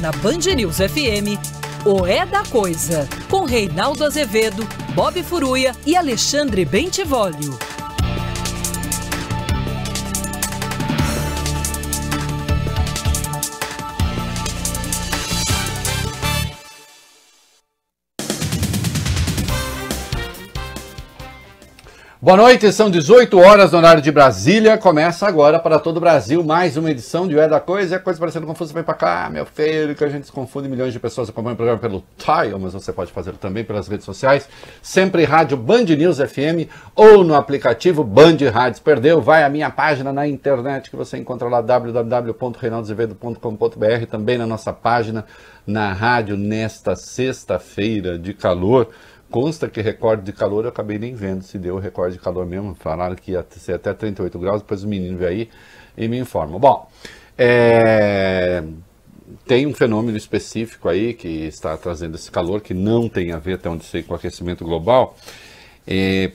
na Band News FM, o É da Coisa, com Reinaldo Azevedo, Bob Furuia e Alexandre Bentivolio. Boa noite, são 18 horas no horário de Brasília. Começa agora para todo o Brasil mais uma edição de É da Coisa. É coisa parecendo confusa, vem para cá, meu filho, que a gente se confunde. Milhões de pessoas acompanham o programa pelo Tile, mas você pode fazer também pelas redes sociais. Sempre rádio Band News FM ou no aplicativo Band Rádios. Perdeu? Vai à minha página na internet que você encontra lá www.reinaldozevedo.com.br. Também na nossa página na rádio nesta sexta-feira de calor. Consta que recorde de calor eu acabei nem vendo se deu recorde de calor mesmo. Falaram que ia ser até 38 graus, depois o menino veio aí e me informa. Bom, é, tem um fenômeno específico aí que está trazendo esse calor, que não tem a ver, até onde sei, com aquecimento global. É,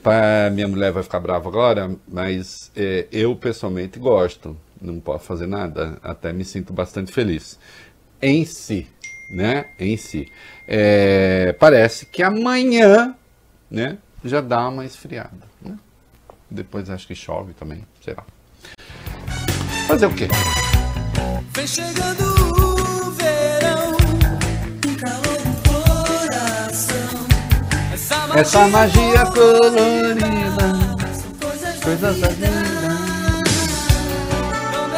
minha mulher vai ficar brava agora, mas é, eu pessoalmente gosto, não posso fazer nada, até me sinto bastante feliz. Em si, né? Em si é, parece que amanhã né, já dá uma esfriada. Né? Depois acho que chove também, sei lá. Fazer o quê? Vem chegando o verão, o calor do coração. Essa, Essa magia colorida, coisas da vida.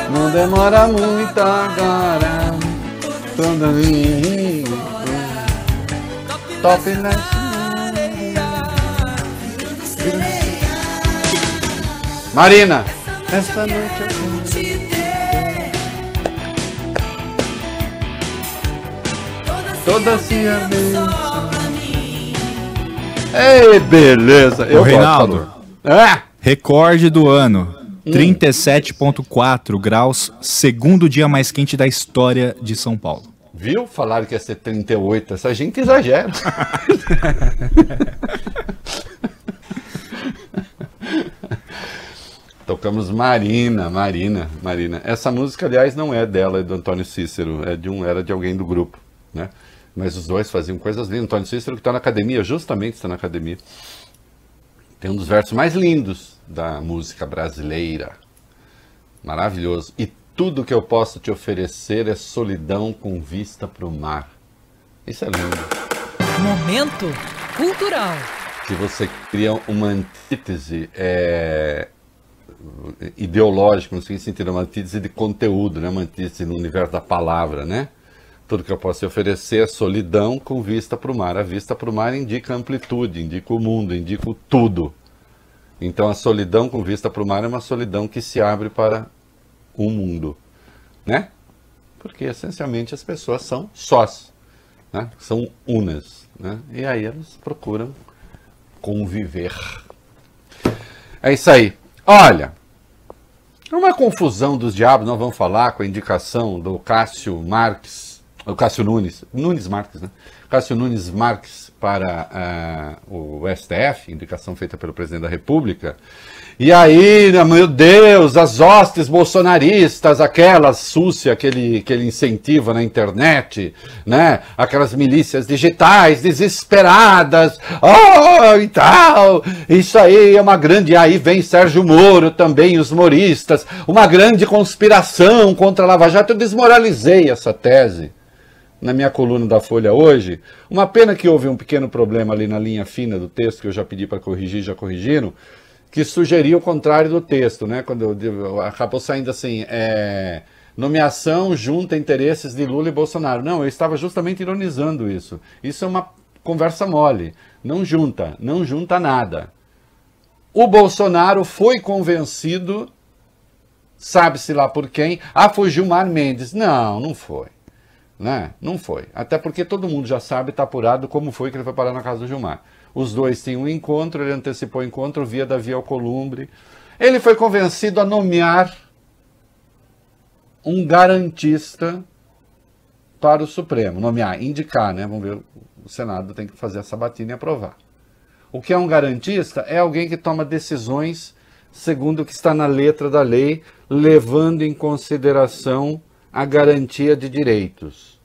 Não demora muito agora. Toda Top Marina, essa noite eu Toda se Ei, beleza. Eu Reinaldo. É. Recorde do ano. 37,4 hum. graus, segundo dia mais quente da história de São Paulo. Viu? Falaram que ia ser 38. Essa gente exagera. Tocamos Marina, Marina, Marina. Essa música, aliás, não é dela, é do Antônio Cícero, é de um, era de alguém do grupo, né? Mas os dois faziam coisas lindas. Antônio Cícero que está na academia, justamente está na academia. Tem um dos versos mais lindos da música brasileira. Maravilhoso. E tudo que eu posso te oferecer é solidão com vista para o mar. Isso é lindo. Momento cultural. Se você cria uma antítese é, ideológica, no seguinte sentido, uma antítese de conteúdo, né? uma antítese no universo da palavra, né? Tudo que eu posso te oferecer é solidão com vista para o mar. A vista para o mar indica amplitude, indica o mundo, indica o tudo. Então a solidão com vista para o mar é uma solidão que se abre para um mundo, né? Porque essencialmente as pessoas são sós, né? São unas, né? E aí elas procuram conviver. É isso aí. Olha, uma confusão dos diabos, nós vamos falar com a indicação do Cássio Marques, o Cássio Nunes, Nunes Marques, né? Cássio Nunes Marques para uh, o STF, indicação feita pelo presidente da República, e aí, né, meu Deus, as hostes bolsonaristas, aquelas súcia que ele, que ele incentiva na internet, né? Aquelas milícias digitais desesperadas, oh, e tal. Isso aí é uma grande. Aí vem Sérgio Moro também, os moristas, uma grande conspiração contra a Lava Jato. Eu desmoralizei essa tese na minha coluna da Folha hoje. Uma pena que houve um pequeno problema ali na linha fina do texto que eu já pedi para corrigir, já corrigiram que sugeria o contrário do texto, né? Quando acabou saindo assim, é, nomeação junta interesses de Lula e Bolsonaro. Não, eu estava justamente ironizando isso. Isso é uma conversa mole. Não junta, não junta nada. O Bolsonaro foi convencido, sabe-se lá por quem, a foi Gilmar Mendes. Não, não foi. Né? Não foi. Até porque todo mundo já sabe, está apurado como foi que ele foi parar na casa do Gilmar. Os dois têm um encontro, ele antecipou o encontro via Davi Alcolumbre. Ele foi convencido a nomear um garantista para o Supremo. Nomear, indicar, né? Vamos ver, o Senado tem que fazer a sabatina e aprovar. O que é um garantista? É alguém que toma decisões segundo o que está na letra da lei, levando em consideração a garantia de direitos.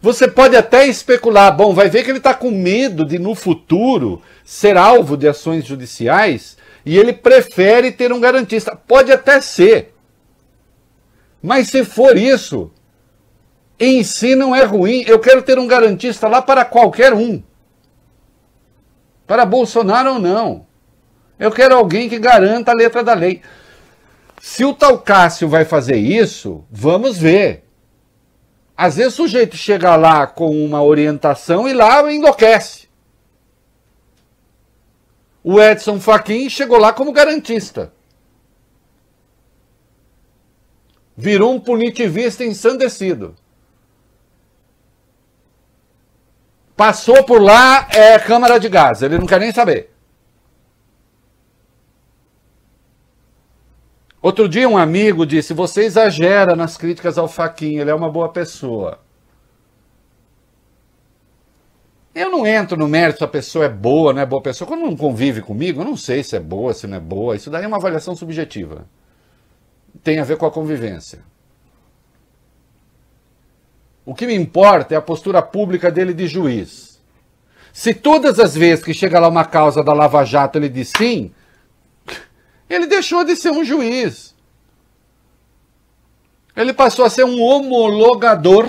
Você pode até especular, bom, vai ver que ele está com medo de no futuro ser alvo de ações judiciais e ele prefere ter um garantista. Pode até ser. Mas se for isso, em si não é ruim. Eu quero ter um garantista lá para qualquer um. Para Bolsonaro ou não. Eu quero alguém que garanta a letra da lei. Se o tal Cássio vai fazer isso, vamos ver. Às vezes o sujeito chega lá com uma orientação e lá enlouquece. O Edson Fachin chegou lá como garantista. Virou um punitivista ensandecido. Passou por lá, é câmara de gás. Ele não quer nem saber. Outro dia um amigo disse: "Você exagera nas críticas ao Faquinha, ele é uma boa pessoa". Eu não entro no mérito se a pessoa é boa, não é boa pessoa. Quando não convive comigo, eu não sei se é boa, se não é boa. Isso daí é uma avaliação subjetiva. Tem a ver com a convivência. O que me importa é a postura pública dele de juiz. Se todas as vezes que chega lá uma causa da Lava Jato ele diz sim, ele deixou de ser um juiz. Ele passou a ser um homologador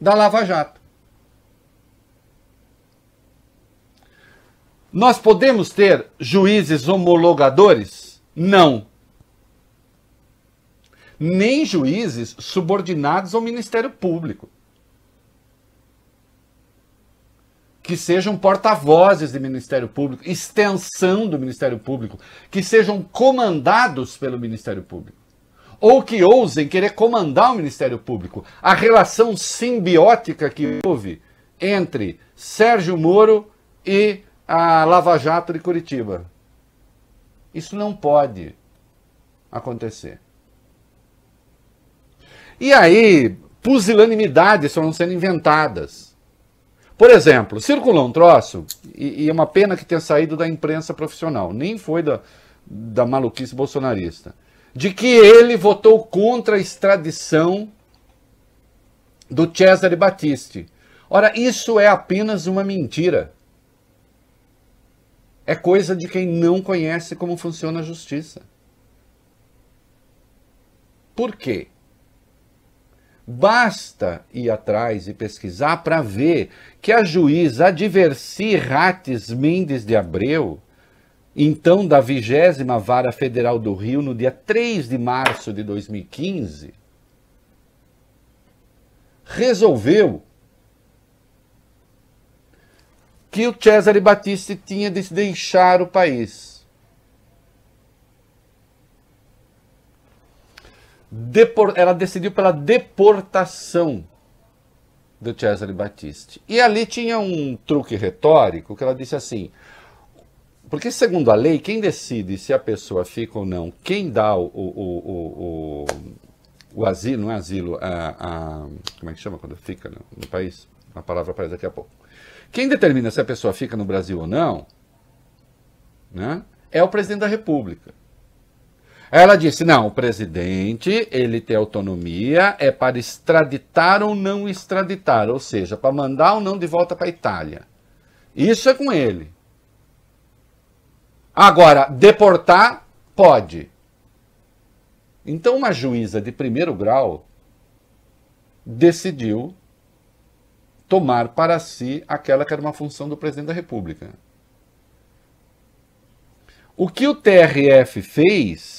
da Lava Jato. Nós podemos ter juízes homologadores? Não. Nem juízes subordinados ao Ministério Público. Que sejam porta-vozes do Ministério Público, extensão do Ministério Público, que sejam comandados pelo Ministério Público. Ou que ousem querer comandar o Ministério Público. A relação simbiótica que houve entre Sérgio Moro e a Lava Jato de Curitiba. Isso não pode acontecer. E aí, pusilanimidades estão sendo inventadas. Por exemplo, circulou um troço, e, e é uma pena que tenha saído da imprensa profissional, nem foi da, da maluquice bolsonarista, de que ele votou contra a extradição do Cesare Battisti. Ora, isso é apenas uma mentira. É coisa de quem não conhece como funciona a justiça. Por quê? Basta ir atrás e pesquisar para ver que a juíza Adversi Rates Mendes de Abreu, então da vigésima Vara Federal do Rio, no dia 3 de março de 2015, resolveu que o Cesare Battisti tinha de deixar o país. Depor, ela decidiu pela deportação do Cesare Battisti. E ali tinha um truque retórico que ela disse assim: porque segundo a lei, quem decide se a pessoa fica ou não, quem dá o, o, o, o, asilo, não é asilo, a, como é que chama quando fica no, no país? A palavra aparece daqui a pouco. Quem determina se a pessoa fica no Brasil ou não, né, é o presidente da República. Ela disse: não, o presidente ele tem autonomia, é para extraditar ou não extraditar, ou seja, para mandar ou não de volta para a Itália. Isso é com ele. Agora, deportar, pode. Então, uma juíza de primeiro grau decidiu tomar para si aquela que era uma função do presidente da República. O que o TRF fez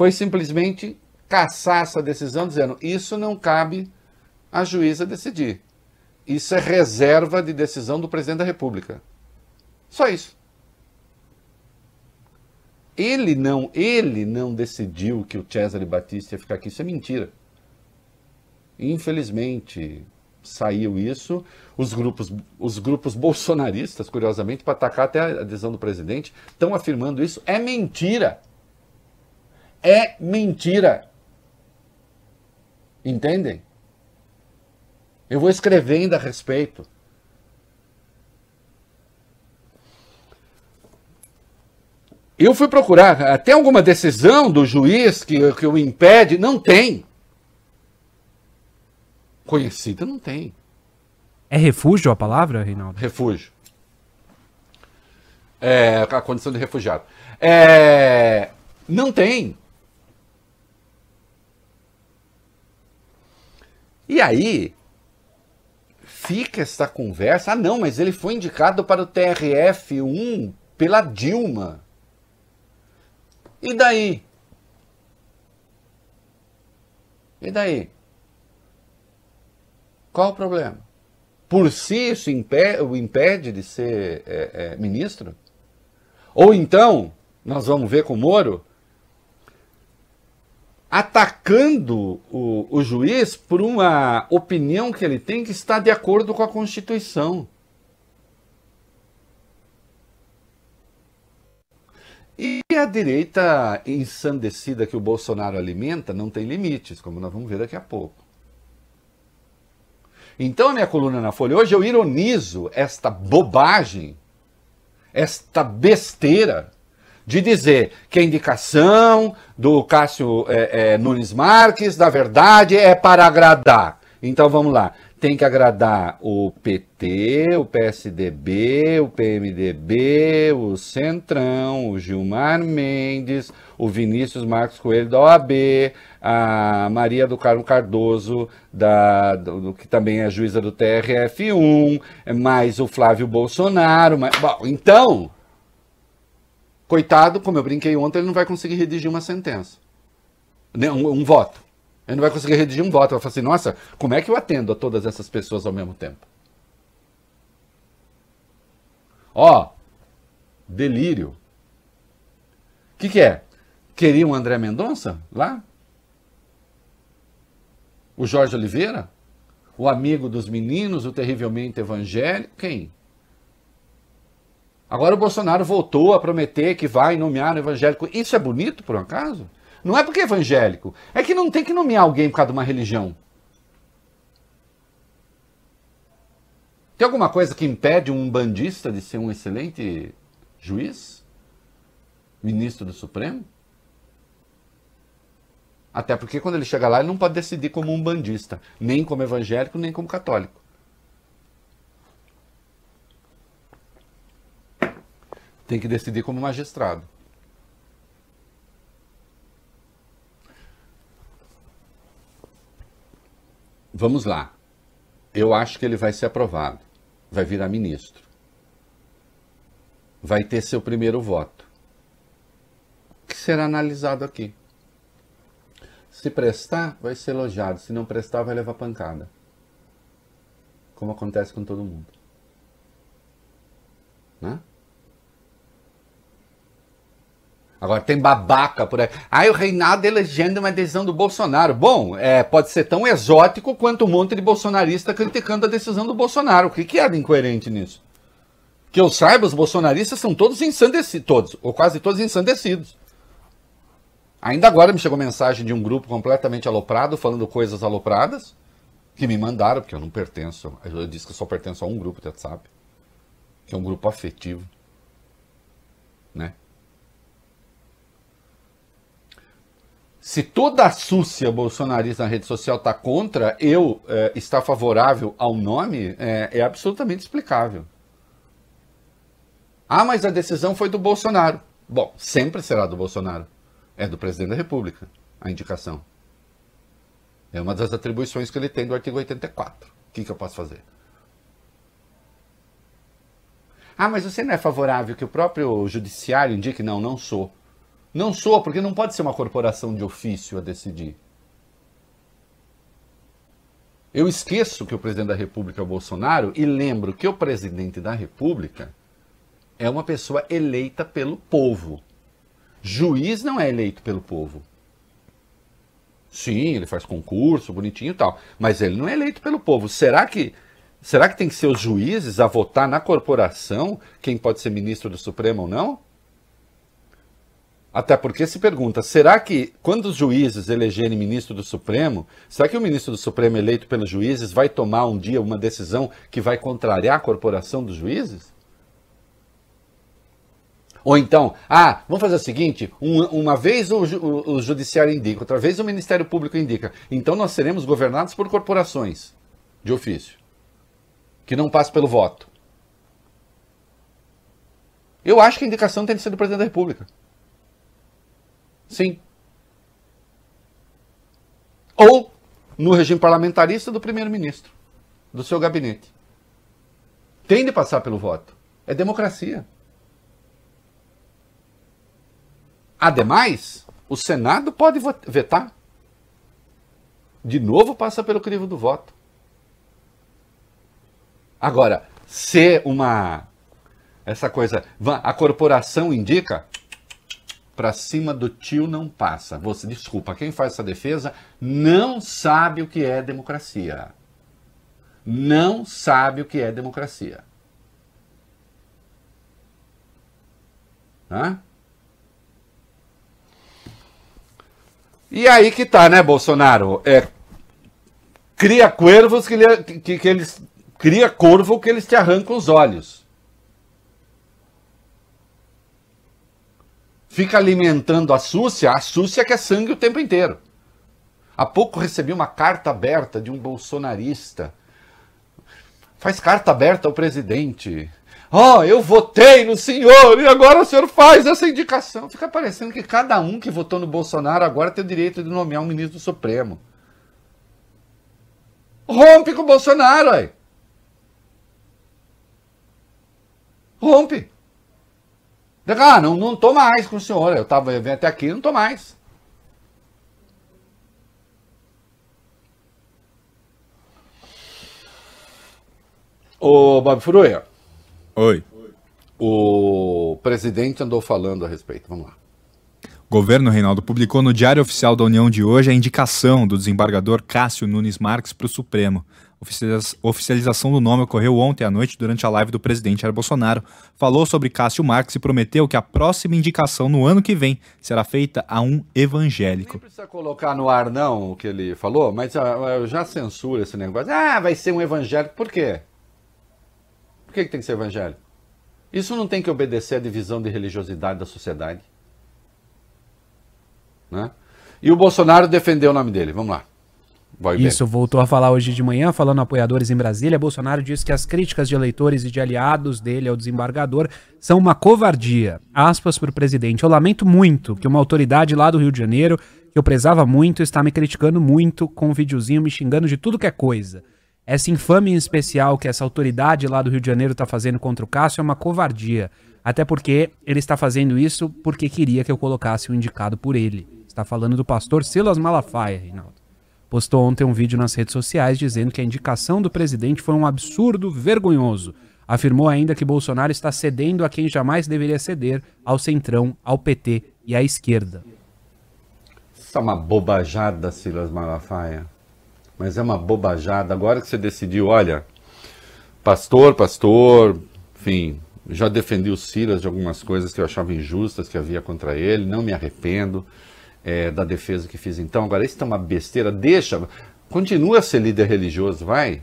foi simplesmente caçar essa decisão, dizendo: isso não cabe à juíza decidir. Isso é reserva de decisão do presidente da República. Só isso. Ele não, ele não decidiu que o Cesare Batista ia ficar aqui. Isso é mentira. Infelizmente, saiu isso. Os grupos, os grupos bolsonaristas, curiosamente, para atacar até a decisão do presidente, estão afirmando isso. É mentira é mentira. Entendem? Eu vou escrever ainda a respeito. Eu fui procurar, tem alguma decisão do juiz que, que o impede? Não tem. Conhecida não tem. É refúgio a palavra, Reinaldo? Refúgio. É, a condição de refugiado. É, não tem. E aí, fica essa conversa. Ah, não, mas ele foi indicado para o TRF1 pela Dilma. E daí? E daí? Qual o problema? Por si isso impede, o impede de ser é, é, ministro? Ou então, nós vamos ver com o Moro, atacando o, o juiz por uma opinião que ele tem que está de acordo com a Constituição. E a direita ensandecida que o Bolsonaro alimenta não tem limites, como nós vamos ver daqui a pouco. Então, a minha coluna na Folha hoje eu ironizo esta bobagem, esta besteira de dizer que a indicação do Cássio é, é, Nunes Marques, na verdade, é para agradar. Então vamos lá. Tem que agradar o PT, o PSDB, o PMDB, o Centrão, o Gilmar Mendes, o Vinícius Marcos Coelho da OAB, a Maria do Carmo Cardoso, da, do, que também é juíza do TRF1, mais o Flávio Bolsonaro. Mais, bom, então, Coitado, como eu brinquei ontem, ele não vai conseguir redigir uma sentença. Um, um voto. Ele não vai conseguir redigir um voto. Vai falar assim, nossa, como é que eu atendo a todas essas pessoas ao mesmo tempo? Ó, delírio. O que, que é? Queriam o André Mendonça lá? O Jorge Oliveira? O amigo dos meninos, o terrivelmente evangélico? Quem? Agora o Bolsonaro voltou a prometer que vai nomear um evangélico. Isso é bonito, por um acaso? Não é porque é evangélico. É que não tem que nomear alguém por causa de uma religião. Tem alguma coisa que impede um bandista de ser um excelente juiz? Ministro do Supremo? Até porque quando ele chega lá, ele não pode decidir como um bandista, nem como evangélico, nem como católico. Tem que decidir como magistrado. Vamos lá. Eu acho que ele vai ser aprovado. Vai virar ministro. Vai ter seu primeiro voto. Que será analisado aqui. Se prestar, vai ser elogiado. Se não prestar, vai levar pancada. Como acontece com todo mundo. Né? Agora tem babaca por aí. Aí o Reinaldo elegendo uma decisão do Bolsonaro. Bom, é, pode ser tão exótico quanto um monte de bolsonarista criticando a decisão do Bolsonaro. O que, que há de incoerente nisso? Que eu saiba, os bolsonaristas são todos ensandecidos, todos, ou quase todos ensandecidos. Ainda agora me chegou mensagem de um grupo completamente aloprado, falando coisas alopradas, que me mandaram, porque eu não pertenço. Eu disse que eu só pertenço a um grupo de WhatsApp, que é um grupo afetivo. Né? Se toda a súcia bolsonarista na rede social está contra, eu é, estar favorável ao nome, é, é, absolutamente explicável. Ah, mas a decisão foi do Bolsonaro. Bom, sempre será do Bolsonaro. É do presidente da República, a indicação. É uma das atribuições que ele tem do artigo 84. O que, que eu posso fazer? Ah, mas você não é favorável que o próprio judiciário indique? Não, não sou. Não sou, porque não pode ser uma corporação de ofício a decidir. Eu esqueço que o presidente da República é o Bolsonaro e lembro que o presidente da República é uma pessoa eleita pelo povo. Juiz não é eleito pelo povo. Sim, ele faz concurso, bonitinho e tal, mas ele não é eleito pelo povo. Será que será que tem que ser os juízes a votar na corporação quem pode ser ministro do Supremo ou não? Até porque se pergunta, será que quando os juízes elegerem ministro do Supremo, será que o ministro do Supremo eleito pelos juízes vai tomar um dia uma decisão que vai contrariar a corporação dos juízes? Ou então, ah, vamos fazer o seguinte: uma, vez o, o, o, judiciário indica, outra vez o Ministério Público indica, então nós seremos governados por corporações. de ofício, que não passa pelo voto. Eu acho que a indicação tem que ser do presidente da República. Sim. Ou no regime parlamentarista do primeiro-ministro, do seu gabinete. Tem de passar pelo voto. É democracia. Ademais, o Senado pode vetar. De novo passa pelo crivo do voto. Agora, se uma essa coisa, a corporação indica para cima do tio não passa. Você desculpa, quem faz essa defesa não sabe o que é democracia. Não sabe o que é democracia. Hã? E aí que tá, né, Bolsonaro? É, cria corvos que, que, que eles. Cria corvo que eles te arrancam os olhos. Fica alimentando a súcia, a súcia quer sangue o tempo inteiro. Há pouco recebi uma carta aberta de um bolsonarista. Faz carta aberta ao presidente. Ó, oh, eu votei no senhor e agora o senhor faz essa indicação. Fica parecendo que cada um que votou no Bolsonaro agora tem o direito de nomear um ministro do Supremo. Rompe com o Bolsonaro, aí. Rompe. Ah, não, não tô mais com o senhor. Eu tava vendo até aqui, não tô mais. Ô, Bob Furuia. Oi. O presidente andou falando a respeito. Vamos lá. O governo, Reinaldo, publicou no Diário Oficial da União de hoje a indicação do desembargador Cássio Nunes Marques para o Supremo. Oficialização do nome ocorreu ontem à noite durante a live do presidente Jair Bolsonaro. Falou sobre Cássio Marques e prometeu que a próxima indicação no ano que vem será feita a um evangélico. Não precisa colocar no ar não o que ele falou, mas ah, eu já censuro esse negócio. Ah, vai ser um evangélico. Por quê? Por que, que tem que ser evangélico? Isso não tem que obedecer à divisão de religiosidade da sociedade. Né? E o Bolsonaro defendeu o nome dele. Vamos lá. Vai Isso, bem. voltou a falar hoje de manhã, falando apoiadores em Brasília. Bolsonaro disse que as críticas de eleitores e de aliados dele ao desembargador são uma covardia. Aspas para o presidente. Eu lamento muito que uma autoridade lá do Rio de Janeiro, que eu prezava muito, está me criticando muito com um videozinho me xingando de tudo que é coisa. Essa infame em especial que essa autoridade lá do Rio de Janeiro está fazendo contra o Cássio é uma covardia. Até porque ele está fazendo isso porque queria que eu colocasse o indicado por ele. Está falando do pastor Silas Malafaia, Reinaldo postou ontem um vídeo nas redes sociais dizendo que a indicação do presidente foi um absurdo vergonhoso. Afirmou ainda que Bolsonaro está cedendo a quem jamais deveria ceder, ao Centrão, ao PT e à esquerda. Isso é uma bobajada, Silas Malafaia. Mas é uma bobajada. Agora que você decidiu, olha, pastor, pastor, enfim, já defendi o Silas de algumas coisas que eu achava injustas que havia contra ele, não me arrependo é, da defesa que fiz então. Agora, isso é uma besteira, deixa, continua a ser líder religioso, vai.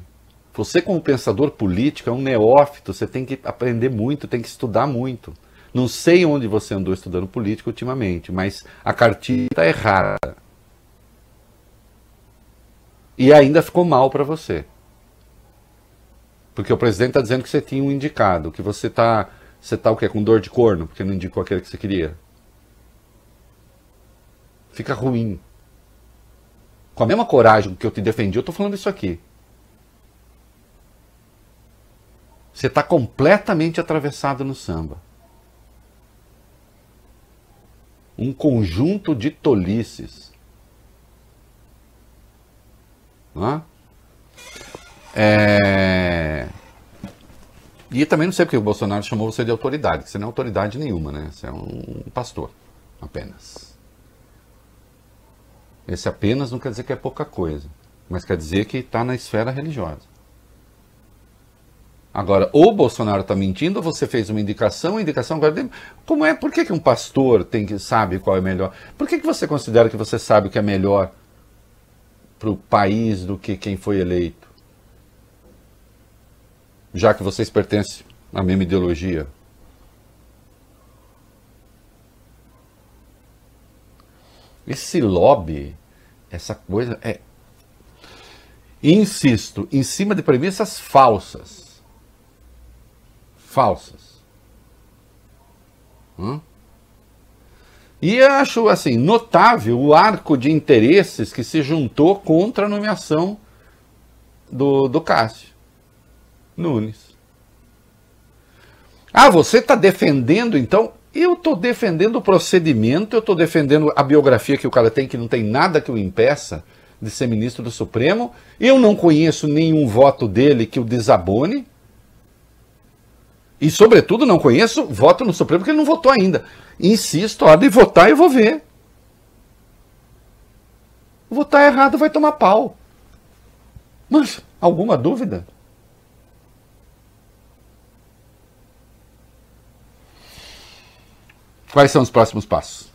Você, como pensador político, é um neófito, você tem que aprender muito, tem que estudar muito. Não sei onde você andou estudando política ultimamente, mas a cartilha está errada. E ainda ficou mal para você. Porque o presidente está dizendo que você tinha um indicado, que você está você tá o quê? Com dor de corno, porque não indicou aquele que você queria fica ruim. Com a mesma coragem que eu te defendi, eu estou falando isso aqui. Você está completamente atravessado no samba. Um conjunto de tolices. Não é? E também não sei porque o Bolsonaro chamou você de autoridade, você não é autoridade nenhuma, né? Você é um pastor, apenas. Esse apenas não quer dizer que é pouca coisa, mas quer dizer que está na esfera religiosa. Agora, ou o Bolsonaro está mentindo, ou você fez uma indicação, indicação agora. Como é? Por que, que um pastor tem que sabe qual é melhor? Por que, que você considera que você sabe o que é melhor para o país do que quem foi eleito? Já que vocês pertencem à mesma ideologia. Esse lobby, essa coisa é. insisto, em cima de premissas falsas. Falsas. Hum? E acho assim notável o arco de interesses que se juntou contra a nomeação do, do Cássio Nunes. Ah, você está defendendo então? Eu estou defendendo o procedimento, eu estou defendendo a biografia que o cara tem, que não tem nada que o impeça de ser ministro do Supremo. Eu não conheço nenhum voto dele que o desabone. E, sobretudo, não conheço voto no Supremo porque ele não votou ainda. Insisto, hora de votar eu vou ver. Votar errado vai tomar pau. Mas, alguma dúvida? Quais são os próximos passos?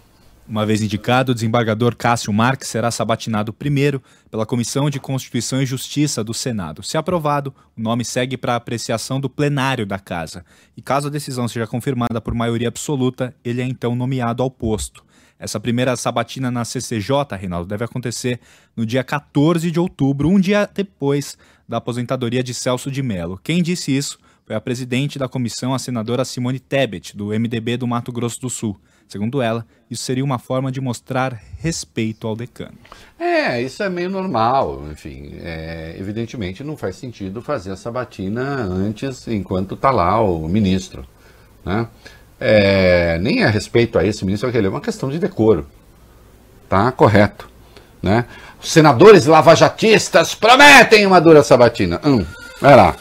Uma vez indicado, o desembargador Cássio Marques será sabatinado primeiro pela Comissão de Constituição e Justiça do Senado. Se aprovado, o nome segue para apreciação do plenário da Casa. E caso a decisão seja confirmada por maioria absoluta, ele é então nomeado ao posto. Essa primeira sabatina na CCJ, Reinaldo, deve acontecer no dia 14 de outubro, um dia depois da aposentadoria de Celso de Mello. Quem disse isso foi a presidente da comissão, a senadora Simone Tebet, do MDB do Mato Grosso do Sul. Segundo ela, isso seria uma forma de mostrar respeito ao decano. É, isso é meio normal. Enfim, é, evidentemente não faz sentido fazer a sabatina antes, enquanto está lá o ministro. Né? É, nem a respeito a esse ministro, aquele, é uma questão de decoro. Tá correto. Né? Os senadores lavajatistas prometem uma dura sabatina. Hum, vai lá.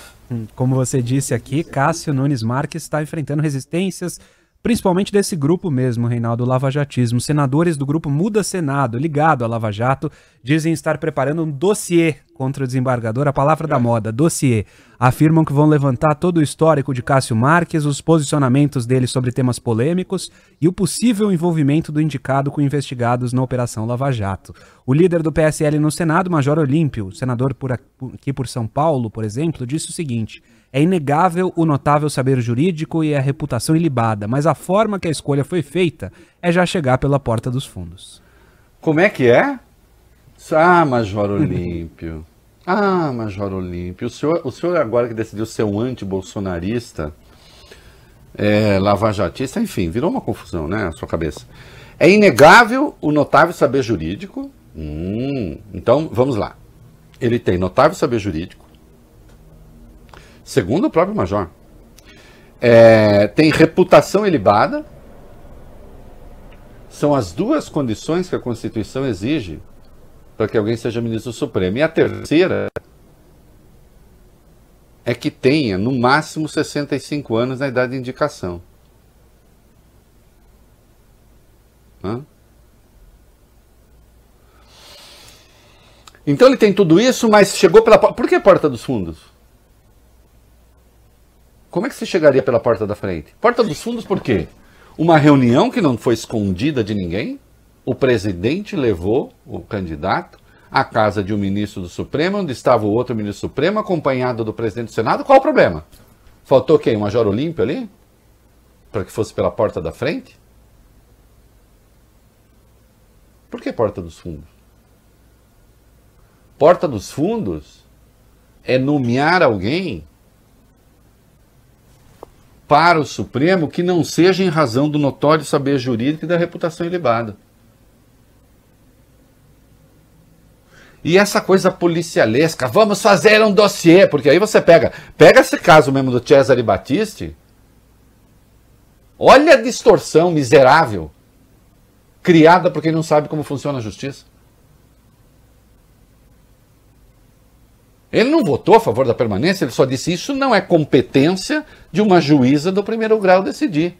Como você disse aqui, Cássio Nunes Marques está enfrentando resistências principalmente desse grupo mesmo, Reinaldo, Lavajatismo. Senadores do grupo Muda Senado, ligado à Lava Jato, dizem estar preparando um dossiê contra o desembargador, a palavra da moda, dossiê. Afirmam que vão levantar todo o histórico de Cássio Marques, os posicionamentos dele sobre temas polêmicos e o possível envolvimento do indicado com investigados na Operação Lava Jato. O líder do PSL no Senado, Major Olímpio, senador por aqui por São Paulo, por exemplo, disse o seguinte: é inegável o notável saber jurídico e a reputação ilibada, mas a forma que a escolha foi feita é já chegar pela porta dos fundos. Como é que é? Ah, Major Olímpio. Ah, Major Olímpio. O senhor, o senhor agora que decidiu ser um anti-bolsonarista, é, lavajatista, enfim, virou uma confusão, né, a sua cabeça. É inegável o notável saber jurídico. Hum, então, vamos lá. Ele tem notável saber jurídico, segundo o próprio Major. É, tem reputação ilibada. São as duas condições que a Constituição exige para que alguém seja ministro Supremo. E a terceira é que tenha, no máximo, 65 anos na idade de indicação. Hã? Então ele tem tudo isso, mas chegou pela porta. Por que a porta dos fundos? Como é que você chegaria pela porta da frente? Porta dos fundos por quê? Uma reunião que não foi escondida de ninguém? O presidente levou o candidato à casa de um ministro do Supremo, onde estava o outro ministro do Supremo, acompanhado do presidente do Senado. Qual o problema? Faltou quem? O Major Olímpio ali? Para que fosse pela porta da frente? Por que porta dos fundos? Porta dos fundos é nomear alguém para o Supremo que não seja em razão do notório saber jurídico e da reputação ilibada. E essa coisa policialesca, vamos fazer um dossiê, porque aí você pega, pega esse caso mesmo do Cesare Battisti, olha a distorção miserável criada por quem não sabe como funciona a justiça. Ele não votou a favor da permanência, ele só disse isso não é competência de uma juíza do primeiro grau decidir.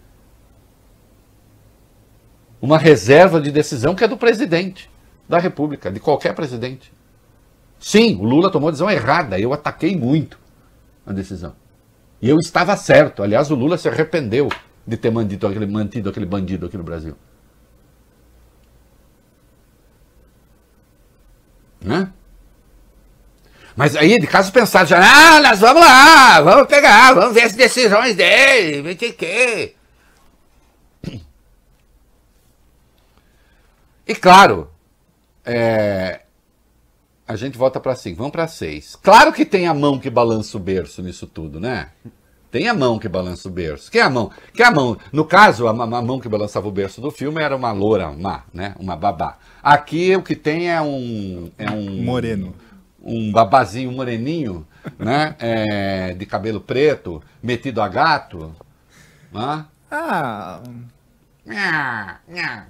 Uma reserva de decisão que é do presidente da República, de qualquer presidente. Sim, o Lula tomou a decisão errada, eu ataquei muito a decisão. E eu estava certo. Aliás, o Lula se arrependeu de ter mantido aquele, mantido aquele bandido aqui no Brasil. Né? Mas aí, de caso pensado, já, ah, nós vamos lá, vamos pegar, vamos ver as decisões dele, o que. E claro, é, a gente volta para 5. Vamos para 6. Claro que tem a mão que balança o berço nisso tudo, né? Tem a mão que balança o berço. Que é a mão? Que é a mão? No caso, a, a, mão que balançava o berço do filme era uma loura má, né? Uma babá. Aqui o que tem é um é um moreno, um babazinho moreninho, né? É, de cabelo preto, metido a gato, né? Ah,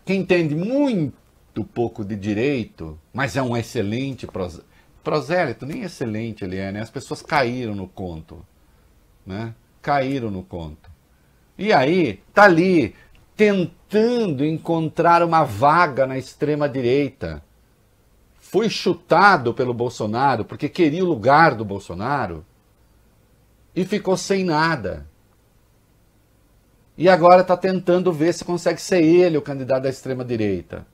que entende muito pouco de direito, mas é um excelente pros... prosélito, nem excelente ele é, né? As pessoas caíram no conto, né? caíram no conto. E aí, tá ali tentando encontrar uma vaga na extrema direita. Foi chutado pelo Bolsonaro porque queria o lugar do Bolsonaro e ficou sem nada. E agora está tentando ver se consegue ser ele o candidato da extrema direita.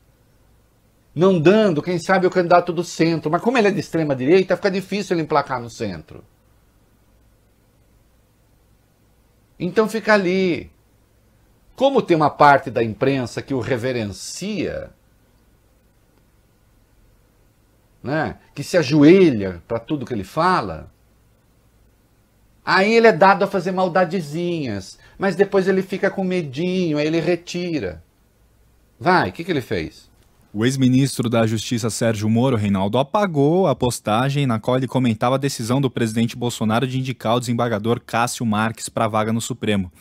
Não dando, quem sabe, o candidato do centro. Mas como ele é de extrema direita, fica difícil ele emplacar no centro. Então fica ali. Como tem uma parte da imprensa que o reverencia, né, que se ajoelha para tudo que ele fala, aí ele é dado a fazer maldadezinhas, mas depois ele fica com medinho, aí ele retira. Vai, o que, que ele fez? O ex-ministro da Justiça Sérgio Moro, Reinaldo, apagou a postagem na qual ele comentava a decisão do presidente Bolsonaro de indicar o desembargador Cássio Marques para a vaga no Supremo.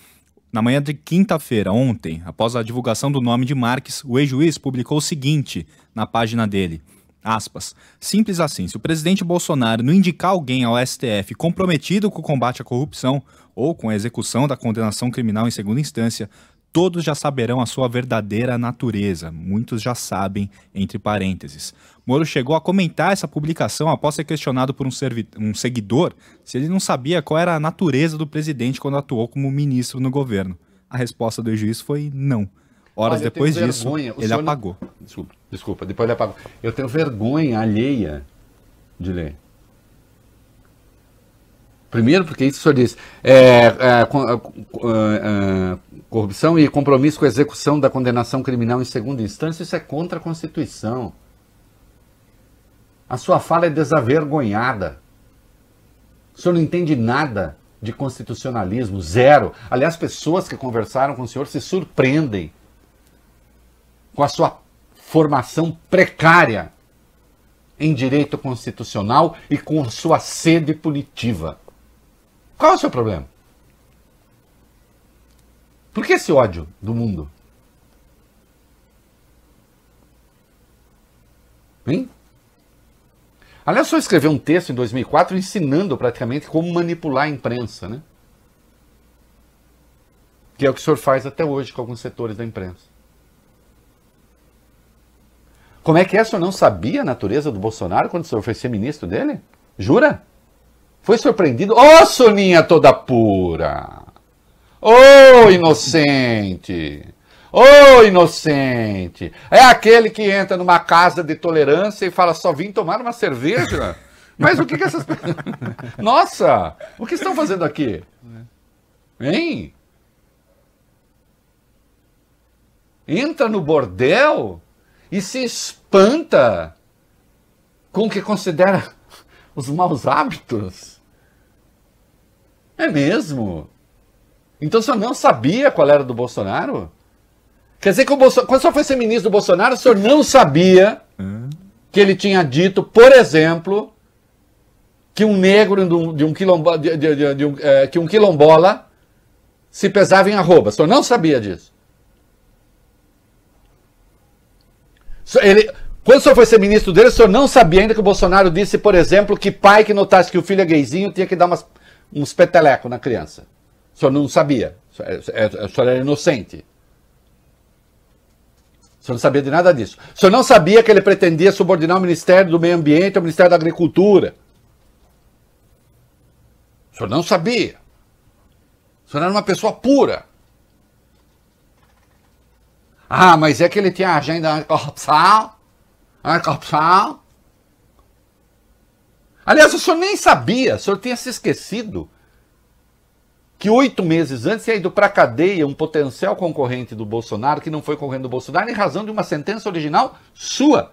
Na manhã de quinta-feira, ontem, após a divulgação do nome de Marques, o ex-juiz publicou o seguinte na página dele. Aspas. Simples assim, se o presidente Bolsonaro não indicar alguém ao STF comprometido com o combate à corrupção ou com a execução da condenação criminal em segunda instância, todos já saberão a sua verdadeira natureza. Muitos já sabem, entre parênteses. Moro chegou a comentar essa publicação após ser questionado por um, um, seguidor se ele não sabia qual era a natureza do presidente quando atuou como ministro no governo. A resposta do juiz foi não. Horas Olha, depois disso, ele apagou. Não... Desculpa, desculpa, depois ele apagou. Eu tenho vergonha alheia de ler. Primeiro, porque isso o senhor diz, é, é, é, é, corrupção e compromisso com a execução da condenação criminal em segunda instância, isso é contra a Constituição. A sua fala é desavergonhada. O senhor não entende nada de constitucionalismo, zero. Aliás, pessoas que conversaram com o senhor se surpreendem com a sua formação precária em direito constitucional e com a sua sede punitiva. Qual é o seu problema? Por que esse ódio do mundo? Hein? Aliás, só escreveu um texto em 2004 ensinando praticamente como manipular a imprensa, né? Que é o que o senhor faz até hoje com alguns setores da imprensa. Como é que é? O senhor não sabia a natureza do Bolsonaro quando o senhor foi ser ministro dele? Jura? Foi surpreendido? Ô, oh, Soninha toda pura! Ô, oh, inocente! Ô, oh, inocente! É aquele que entra numa casa de tolerância e fala, só vim tomar uma cerveja? Mas o que, que essas pessoas... Nossa! O que estão fazendo aqui? Hein? Entra no bordel e se espanta com o que considera os maus hábitos. É mesmo? Então o senhor não sabia qual era do Bolsonaro? Quer dizer que o Bolsonaro, quando o senhor foi ser ministro do Bolsonaro, o senhor não sabia hum. que ele tinha dito, por exemplo, que um negro de um, de um, quilombo, de, de, de um, é, que um quilombola se pesava em arroba. O senhor não sabia disso. Ele, quando o senhor foi ser ministro dele, o senhor não sabia ainda que o Bolsonaro disse, por exemplo, que pai que notasse que o filho é gayzinho tinha que dar umas uns petelecos na criança. O senhor não sabia. É, o senhor era inocente. O senhor não sabia de nada disso. O senhor não sabia que ele pretendia subordinar o Ministério do Meio Ambiente ao Ministério da Agricultura. O senhor não sabia. O senhor era uma pessoa pura. Ah, mas é que ele tinha agenda anticorrupção. Anticorrupção. Aliás, o senhor nem sabia, o senhor tinha se esquecido que oito meses antes tinha ido para a cadeia um potencial concorrente do Bolsonaro, que não foi concorrente do Bolsonaro, em razão de uma sentença original sua.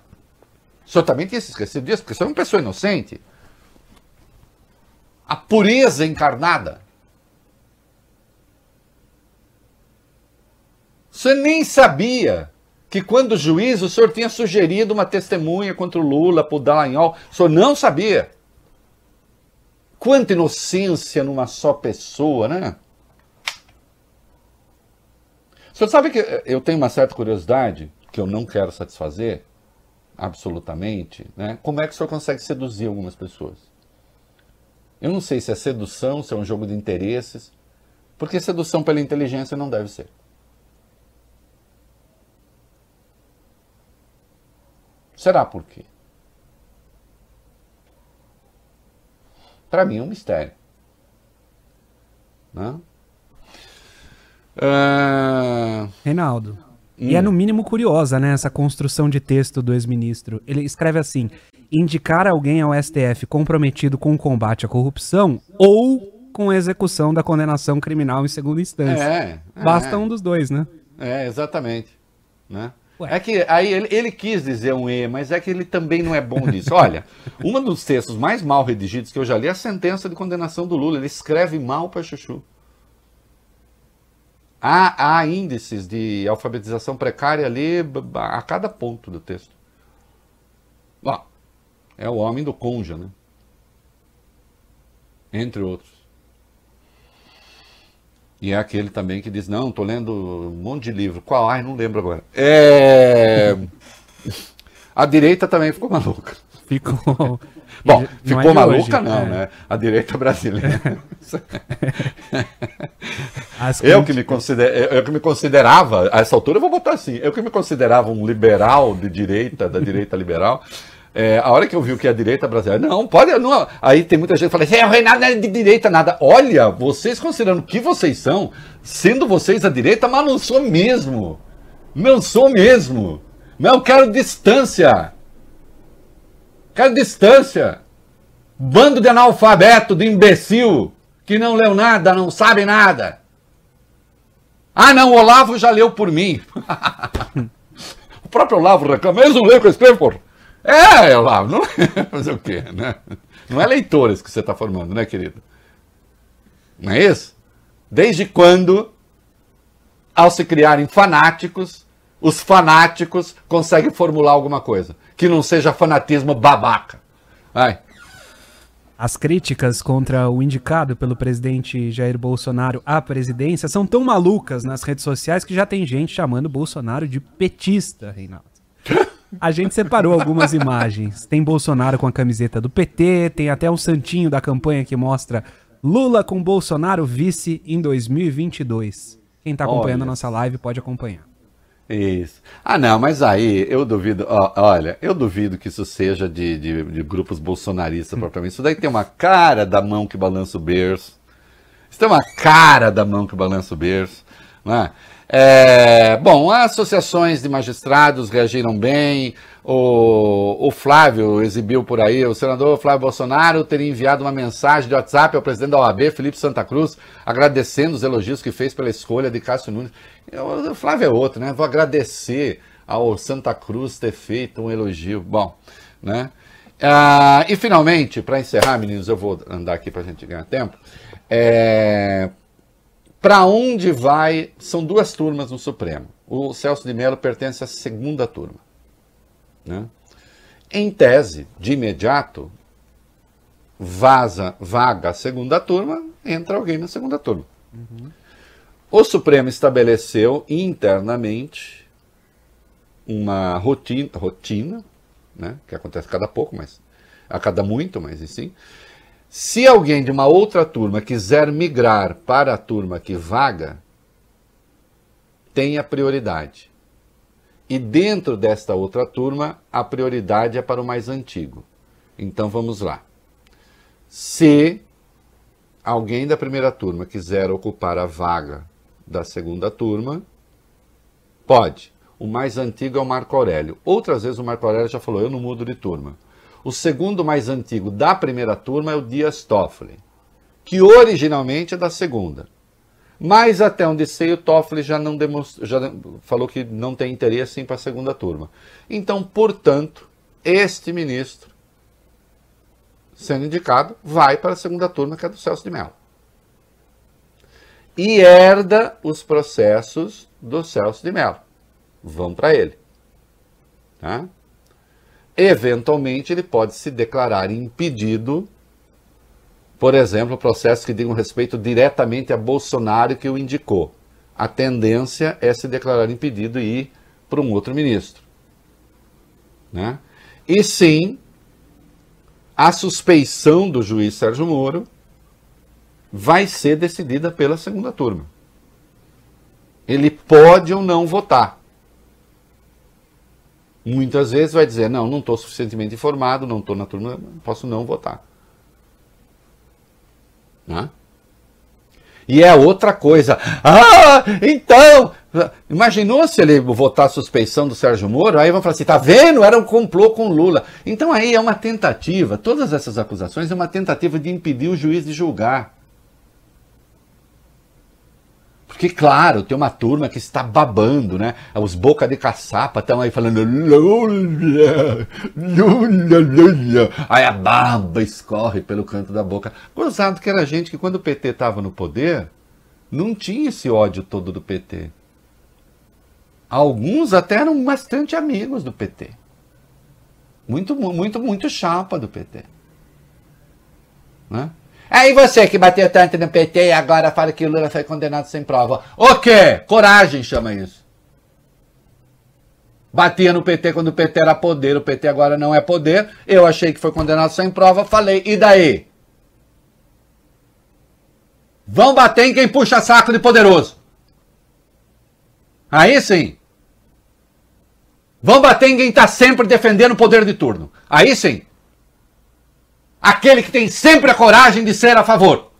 O senhor também tinha se esquecido disso, porque você é uma pessoa inocente. A pureza encarnada. Você nem sabia que quando o juiz, o senhor tinha sugerido uma testemunha contra o Lula, para o Dallagnol. O senhor não sabia. Quanta inocência numa só pessoa, né? O senhor sabe que eu tenho uma certa curiosidade, que eu não quero satisfazer, absolutamente, né? Como é que o senhor consegue seduzir algumas pessoas? Eu não sei se é sedução, se é um jogo de interesses, porque sedução pela inteligência não deve ser. Será por quê? Para mim é um mistério. Né? Uh... Reinaldo, hum. e é no mínimo curiosa, né, essa construção de texto do ex-ministro. Ele escreve assim: indicar alguém ao STF comprometido com o combate à corrupção ou com a execução da condenação criminal em segunda instância. É, é, Basta um dos dois, né? É, exatamente. Né? É que aí ele, ele, quis dizer um E, mas é que ele também não é bom nisso. Olha, um dos textos mais mal redigidos que eu já li é a sentença de condenação do Lula. Ele escreve mal para Chuchu. Há, há índices de alfabetização precária ali a cada ponto do texto. Bom, é o homem do conja, né? Entre outros. E é aquele também que diz, não, estou lendo um monte de livro. Qual? Ai, não lembro agora. É... A direita também ficou maluca. Ficou. Bom, não ficou é maluca hoje, não, é. né? A direita brasileira. eu, que me consider, eu que me considerava, a essa altura eu vou botar assim, eu que me considerava um liberal de direita, da direita liberal, é, a hora que eu vi o que é a direita brasileira, não, pode, não. Aí tem muita gente que fala assim, é, o Reinaldo não é de direita nada. Olha, vocês considerando o que vocês são, sendo vocês a direita, mas não sou mesmo. Não sou mesmo. Não, quero distância. Quero distância. Bando de analfabeto, de imbecil, que não leu nada, não sabe nada. Ah, não, o Olavo já leu por mim. o próprio Olavo reclama, eu leio que eu escrevo, porra. É, Olavo, não é fazer o quê, né? Não é leitores que você está formando, né, querido? Não é isso? Desde quando, ao se criarem fanáticos, os fanáticos conseguem formular alguma coisa que não seja fanatismo babaca? Vai. As críticas contra o indicado pelo presidente Jair Bolsonaro à presidência são tão malucas nas redes sociais que já tem gente chamando Bolsonaro de petista, Reinaldo. A gente separou algumas imagens. Tem Bolsonaro com a camiseta do PT, tem até um santinho da campanha que mostra Lula com Bolsonaro vice em 2022. Quem está acompanhando olha. a nossa live pode acompanhar. Isso. Ah, não, mas aí eu duvido, ó, olha, eu duvido que isso seja de, de, de grupos bolsonaristas hum. propriamente. Isso daí tem uma cara da mão que balança o berço. Isso tem uma cara da mão que balança o berço. Não é? É, bom, as associações de magistrados reagiram bem. O, o, Flávio exibiu por aí, o senador Flávio Bolsonaro teria enviado uma mensagem de WhatsApp ao presidente da OAB, Felipe Santa Cruz, agradecendo os elogios que fez pela escolha de Cássio Nunes. Eu, o Flávio é outro, né? Vou agradecer ao Santa Cruz ter feito um elogio. Bom, né? Ah, e finalmente, para encerrar, meninos, eu vou andar aqui para a gente ganhar tempo. É, para onde vai? São duas turmas no Supremo. O Celso de Mello pertence à segunda turma. Né? Em tese, de imediato, vaza, vaga a segunda turma, entra alguém na segunda turma. Uhum. O Supremo estabeleceu internamente uma rotina, rotina né, que acontece a cada pouco, mas a cada muito, mas sim, se alguém de uma outra turma quiser migrar para a turma que vaga, tenha prioridade. E dentro desta outra turma, a prioridade é para o mais antigo. Então vamos lá. Se alguém da primeira turma quiser ocupar a vaga da segunda turma, pode. O mais antigo é o Marco Aurélio. Outras vezes o Marco Aurélio já falou: eu não mudo de turma. O segundo mais antigo da primeira turma é o Dias Toffoli, que originalmente é da segunda. Mas até onde sei, o Toffoli já, não já falou que não tem interesse em para a segunda turma. Então, portanto, este ministro, sendo indicado, vai para a segunda turma, que é do Celso de Mello. E herda os processos do Celso de Mello. Vão para ele. Tá? Eventualmente, ele pode se declarar impedido, por exemplo, processos que digam respeito diretamente a Bolsonaro que o indicou. A tendência é se declarar impedido e ir para um outro ministro. Né? E sim, a suspeição do juiz Sérgio Moro vai ser decidida pela segunda turma. Ele pode ou não votar. Muitas vezes vai dizer: não, não estou suficientemente informado, não estou na turma, posso não votar. Né? E é outra coisa. Ah, então, Imaginou se ele votar a suspeição do Sérgio Moro? Aí vão falar assim: tá vendo? Era um complô com Lula. Então aí é uma tentativa, todas essas acusações é uma tentativa de impedir o juiz de julgar. Porque, claro, tem uma turma que está babando, né? Os boca de caçapa estão aí falando Lula, Lula, Lula. Aí a baba escorre pelo canto da boca. Gozado que era gente que, quando o PT estava no poder, não tinha esse ódio todo do PT. Alguns até eram bastante amigos do PT. Muito, muito, muito chapa do PT. Né? Aí você que bateu tanto no PT e agora fala que o Lula foi condenado sem prova. O quê? Coragem chama isso. Batia no PT quando o PT era poder, o PT agora não é poder. Eu achei que foi condenado sem prova, falei, e daí? Vão bater em quem puxa saco de poderoso. Aí sim. Vão bater em quem está sempre defendendo o poder de turno. Aí sim. Aquele que tem sempre a coragem de ser a favor.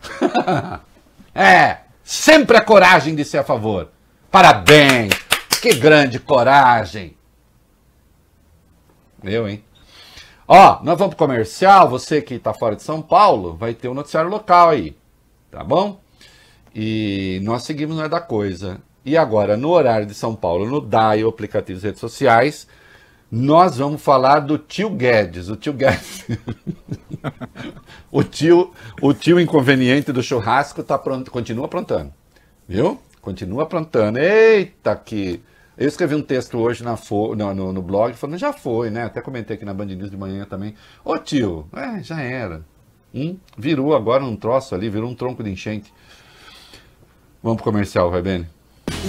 é, sempre a coragem de ser a favor. Parabéns! Que grande coragem! Eu, hein? Ó, nós vamos pro comercial. Você que está fora de São Paulo, vai ter um noticiário local aí. Tá bom? E nós seguimos Não é da Coisa. E agora, no horário de São Paulo, no DAI, o aplicativo de redes sociais, nós vamos falar do tio Guedes. O tio Guedes. o, tio, o tio inconveniente do churrasco tá pronto, continua aprontando. Viu? Continua aprontando. Eita, que. Eu escrevi um texto hoje na fo... no, no, no, blog falando, já foi, né? Até comentei aqui na Band News de manhã também. Ô tio, é, já era. Hum? Virou agora um troço ali, virou um tronco de enchente. Vamos pro comercial, vai, Beni?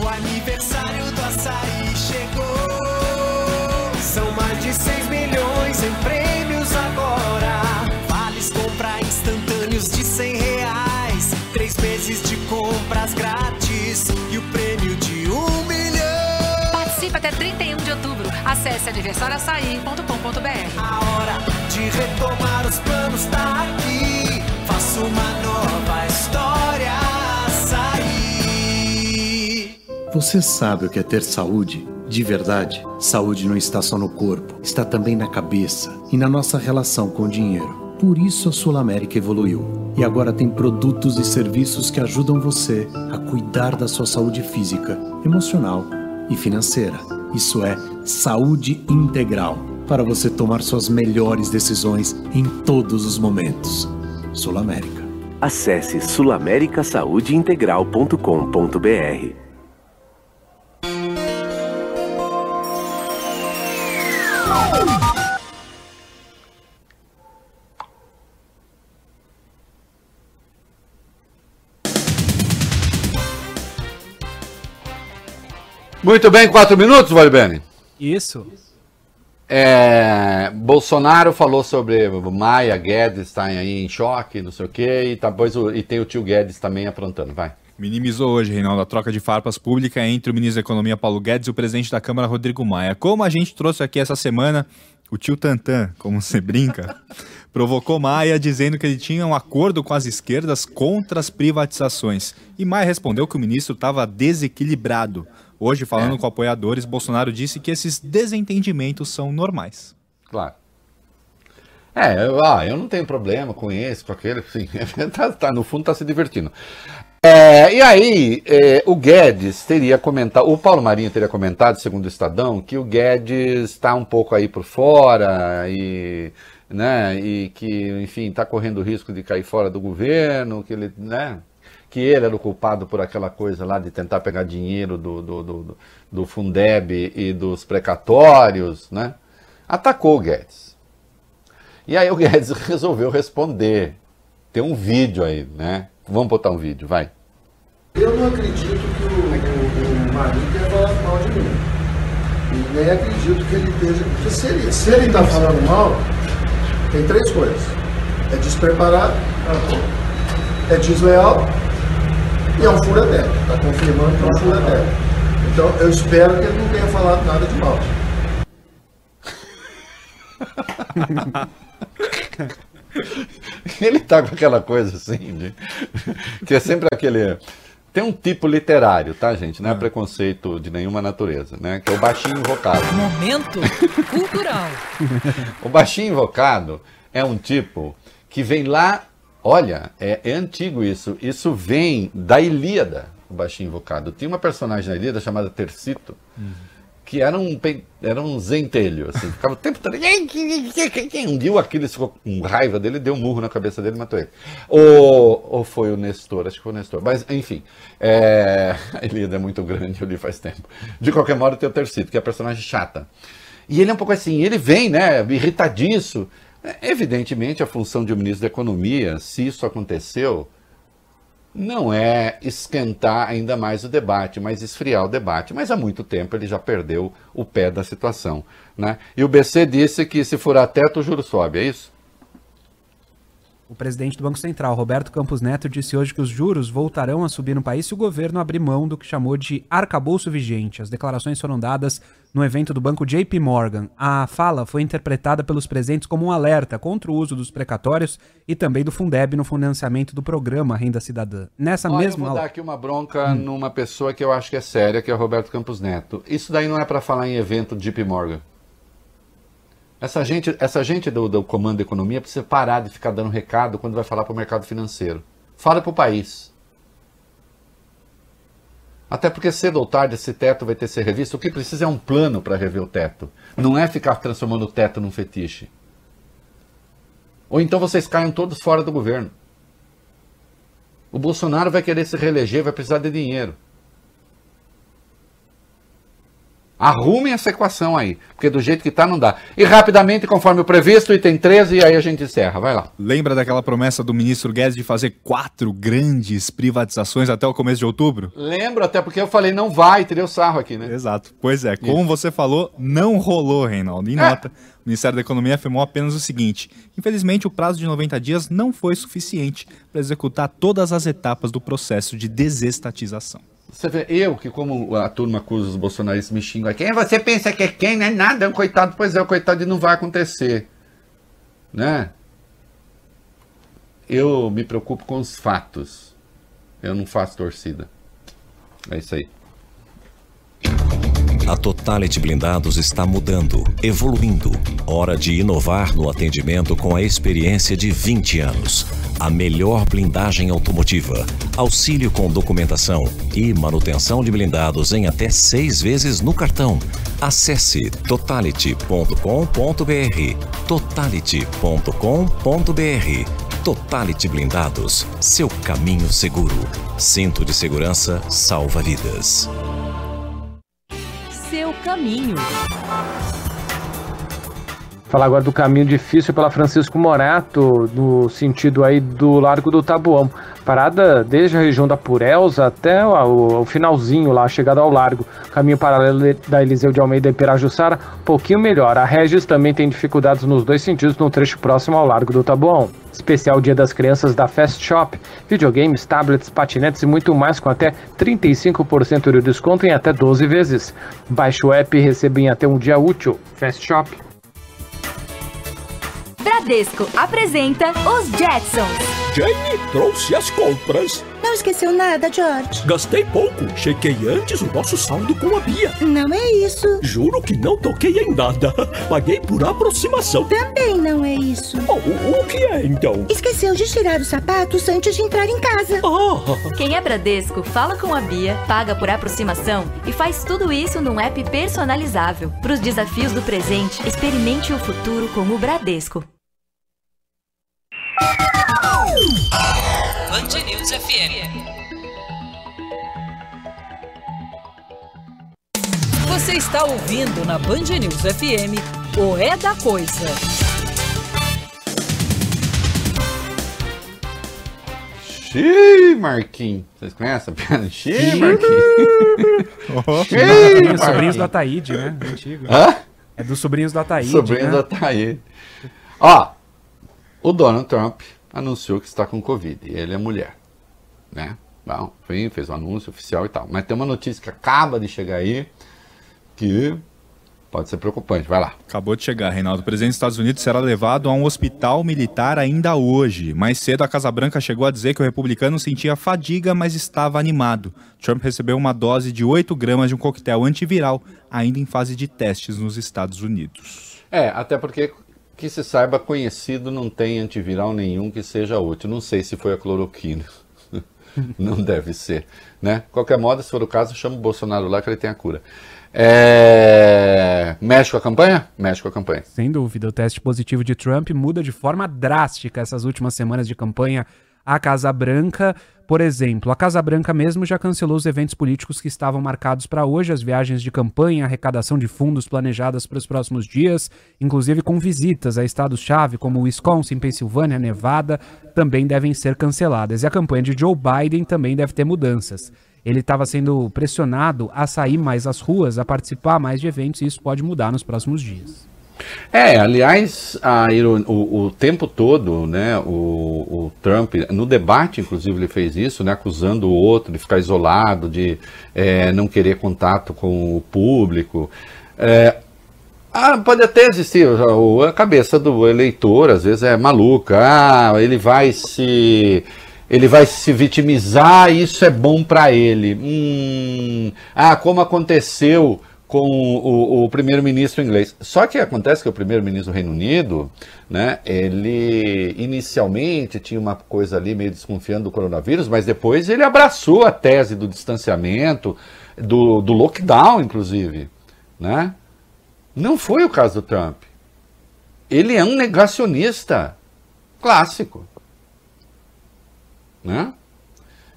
O aniversário do açaí de 6 milhões em prêmios agora. Vales comprar instantâneos de 100 reais. Três meses de compras grátis. E o prêmio de um milhão. Participe até 31 de outubro. Acesse aniversarioaçaí.com.br. A hora de retomar os planos tá aqui. Faça uma Você sabe o que é ter saúde? De verdade, saúde não está só no corpo, está também na cabeça e na nossa relação com o dinheiro. Por isso a Sul América evoluiu e agora tem produtos e serviços que ajudam você a cuidar da sua saúde física, emocional e financeira. Isso é saúde integral para você tomar suas melhores decisões em todos os momentos. Sul América. Acesse sulamericasaudeintegral.com.br. Muito bem, quatro minutos, Valibene? Isso. É, Bolsonaro falou sobre Maia, Guedes está aí em choque, não sei o quê, e, depois e tem o tio Guedes também aprontando, vai. Minimizou hoje, Reinaldo, a troca de farpas pública entre o ministro da Economia Paulo Guedes e o presidente da Câmara Rodrigo Maia. Como a gente trouxe aqui essa semana, o tio Tantan, como você brinca, provocou Maia dizendo que ele tinha um acordo com as esquerdas contra as privatizações. E Maia respondeu que o ministro estava desequilibrado. Hoje, falando é. com apoiadores, Bolsonaro disse que esses desentendimentos são normais. Claro. É, eu, ah, eu não tenho problema com esse, com aquele, sim. tá, tá, no fundo está se divertindo. É, e aí, é, o Guedes teria comentado, o Paulo Marinho teria comentado, segundo o Estadão, que o Guedes está um pouco aí por fora e, né, e que, enfim, está correndo o risco de cair fora do governo, que ele, né, que ele era o culpado por aquela coisa lá de tentar pegar dinheiro do, do, do, do Fundeb e dos precatórios, né? Atacou o Guedes. E aí o Guedes resolveu responder. Tem um vídeo aí, né? Vamos botar um vídeo, vai. Eu não acredito que o, o, o Marinho tenha falado mal de mim. E nem acredito que ele esteja. Porque se ele se ele está falando mal, tem três coisas: é despreparado, é desleal e é um fura-teto. Está confirmando que é um fura-teto. Então eu espero que ele não tenha falado nada de mal. Ele tá com aquela coisa assim, de- que é sempre aquele. Tem um tipo literário, tá, gente? Não é preconceito de nenhuma natureza, né? Que é o baixinho invocado. Momento cultural. O baixinho invocado é um tipo que vem lá. Olha, é, é antigo isso. Isso vem da Ilíada, o baixinho invocado. Tinha uma personagem na Ilíada chamada Tercito, que era um, era um zentelho, assim. Ficava o tempo todo. Um dia o Aquiles ficou com raiva dele, deu um murro na cabeça dele e matou ele. Ou, ou foi o Nestor, acho que foi o Nestor. Mas, enfim, é... a Ilíada é muito grande, eu li faz tempo. De qualquer modo, tem o Tercito, que é a personagem chata. E ele é um pouco assim, ele vem, né, irritadiço. É, Evidentemente, a função de um ministro da Economia, se isso aconteceu, não é esquentar ainda mais o debate, mas esfriar o debate. Mas há muito tempo ele já perdeu o pé da situação. Né? E o BC disse que se furar teto, o juro sobe, é isso? O presidente do Banco Central, Roberto Campos Neto, disse hoje que os juros voltarão a subir no país se o governo abrir mão do que chamou de arcabouço vigente. As declarações foram dadas no evento do banco JP Morgan. A fala foi interpretada pelos presentes como um alerta contra o uso dos precatórios e também do Fundeb no financiamento do programa Renda Cidadã. Nessa Olha, eu mesma vou aula- dar aqui uma bronca numa pessoa que eu acho que é séria, que é o Roberto Campos Neto. Isso daí não é para falar em evento JP Morgan. Essa gente, essa gente do, do Comando da Economia precisa parar de ficar dando recado quando vai falar para o mercado financeiro. Fala para o país. Até porque cedo ou tarde esse teto vai ter que ser revisto. O que precisa é um plano para rever o teto. Não é ficar transformando o teto num fetiche. Ou então vocês caiam todos fora do governo. O Bolsonaro vai querer se reeleger, vai precisar de dinheiro. Arrumem essa equação aí, porque do jeito que tá não dá. E rapidamente, conforme o previsto, item 13, e aí a gente encerra. Vai lá. Lembra daquela promessa do ministro Guedes de fazer quatro grandes privatizações até o começo de outubro? Lembro, até porque eu falei, não vai, tirei o sarro aqui, né? Exato. Pois é, como você falou, não rolou, Reinaldo. Em nota, o Ministério da Economia afirmou apenas o seguinte: infelizmente, o prazo de 90 dias não foi suficiente para executar todas as etapas do processo de desestatização. Você vê, eu que como a turma acusa os bolsonaristas me xingam, quem você pensa que é quem? Não é nada, é um coitado, pois é, o coitado e não vai acontecer. Né? Eu me preocupo com os fatos. Eu não faço torcida. É isso aí. A Totality Blindados está mudando, evoluindo. Hora de inovar no atendimento com a experiência de 20 anos. A melhor blindagem automotiva, auxílio com documentação e manutenção de blindados em até seis vezes no cartão. Acesse totality.com.br. Totality.com.br. Totality Blindados, seu caminho seguro. Cinto de segurança salva vidas. Seu caminho. Falar agora do caminho difícil pela Francisco Morato, no sentido aí do Largo do Tabuão. Parada desde a região da Purelza até o, o finalzinho lá, a chegada ao largo. Caminho paralelo da Eliseu de Almeida e Pirajussara, pouquinho melhor. A Regis também tem dificuldades nos dois sentidos no trecho próximo ao Largo do Tabuão. Especial Dia das Crianças da Fast Shop. Videogames, tablets, patinetes e muito mais com até 35% de desconto em até 12 vezes. Baixe o app e receba em até um dia útil. Fast Shop. Bradesco apresenta os Jetsons. Jane trouxe as compras. Não esqueceu nada, George? Gastei pouco. Chequei antes o nosso saldo com a Bia. Não é isso. Juro que não toquei em nada. Paguei por aproximação. Também não é isso. Oh, o, o que é então? Esqueceu de tirar os sapatos antes de entrar em casa. Ah. Quem é Bradesco fala com a Bia, paga por aproximação e faz tudo isso num app personalizável. Para os desafios do presente, experimente o futuro com o Bradesco. Band News FM. Você está ouvindo na Band News FM o É da Coisa. Xiii, Marquinhos. Vocês conhecem a piada? Xiii, Marquinhos. Xiii, Sobrinhos, sobrinhos do Ataíde, né? Antigo. Hã? É dos sobrinhos do Ataíde. Sobrinho né? da Taíde. Ó, o Donald Trump anunciou que está com Covid. E ele é mulher. Né? Bom, enfim, fez um anúncio oficial e tal. Mas tem uma notícia que acaba de chegar aí que pode ser preocupante. Vai lá. Acabou de chegar, Reinaldo. O presidente dos Estados Unidos será levado a um hospital militar ainda hoje. Mais cedo, a Casa Branca chegou a dizer que o republicano sentia fadiga, mas estava animado. Trump recebeu uma dose de 8 gramas de um coquetel antiviral, ainda em fase de testes nos Estados Unidos. É, até porque, que se saiba, conhecido não tem antiviral nenhum que seja útil. Não sei se foi a cloroquina. não deve ser. Né? Qualquer modo, se for o caso, chama o Bolsonaro lá que ele tem a cura. É... Mexe com a campanha? Mexe com a campanha. Sem dúvida, o teste positivo de Trump muda de forma drástica essas últimas semanas de campanha à Casa Branca. Por exemplo, a Casa Branca mesmo já cancelou os eventos políticos que estavam marcados para hoje, as viagens de campanha, arrecadação de fundos planejadas para os próximos dias, inclusive com visitas a estados-chave como Wisconsin, Pensilvânia, Nevada, também devem ser canceladas. E a campanha de Joe Biden também deve ter mudanças. Ele estava sendo pressionado a sair mais às ruas, a participar mais de eventos, e isso pode mudar nos próximos dias. É, aliás, a o, o tempo todo, né, o, o Trump, no debate, inclusive, ele fez isso, né, acusando o outro de ficar isolado, de é, não querer contato com o público. É, ah, pode até existir, a cabeça do eleitor às vezes é maluca, ah, ele vai se ele vai se vitimizar, isso é bom para ele. Hum, ah, como aconteceu com o, o primeiro-ministro inglês. Só que acontece que o primeiro-ministro do Reino Unido, né, ele inicialmente tinha uma coisa ali meio desconfiando do coronavírus, mas depois ele abraçou a tese do distanciamento, do, do lockdown, inclusive, né? Não foi o caso do Trump. Ele é um negacionista clássico. Né?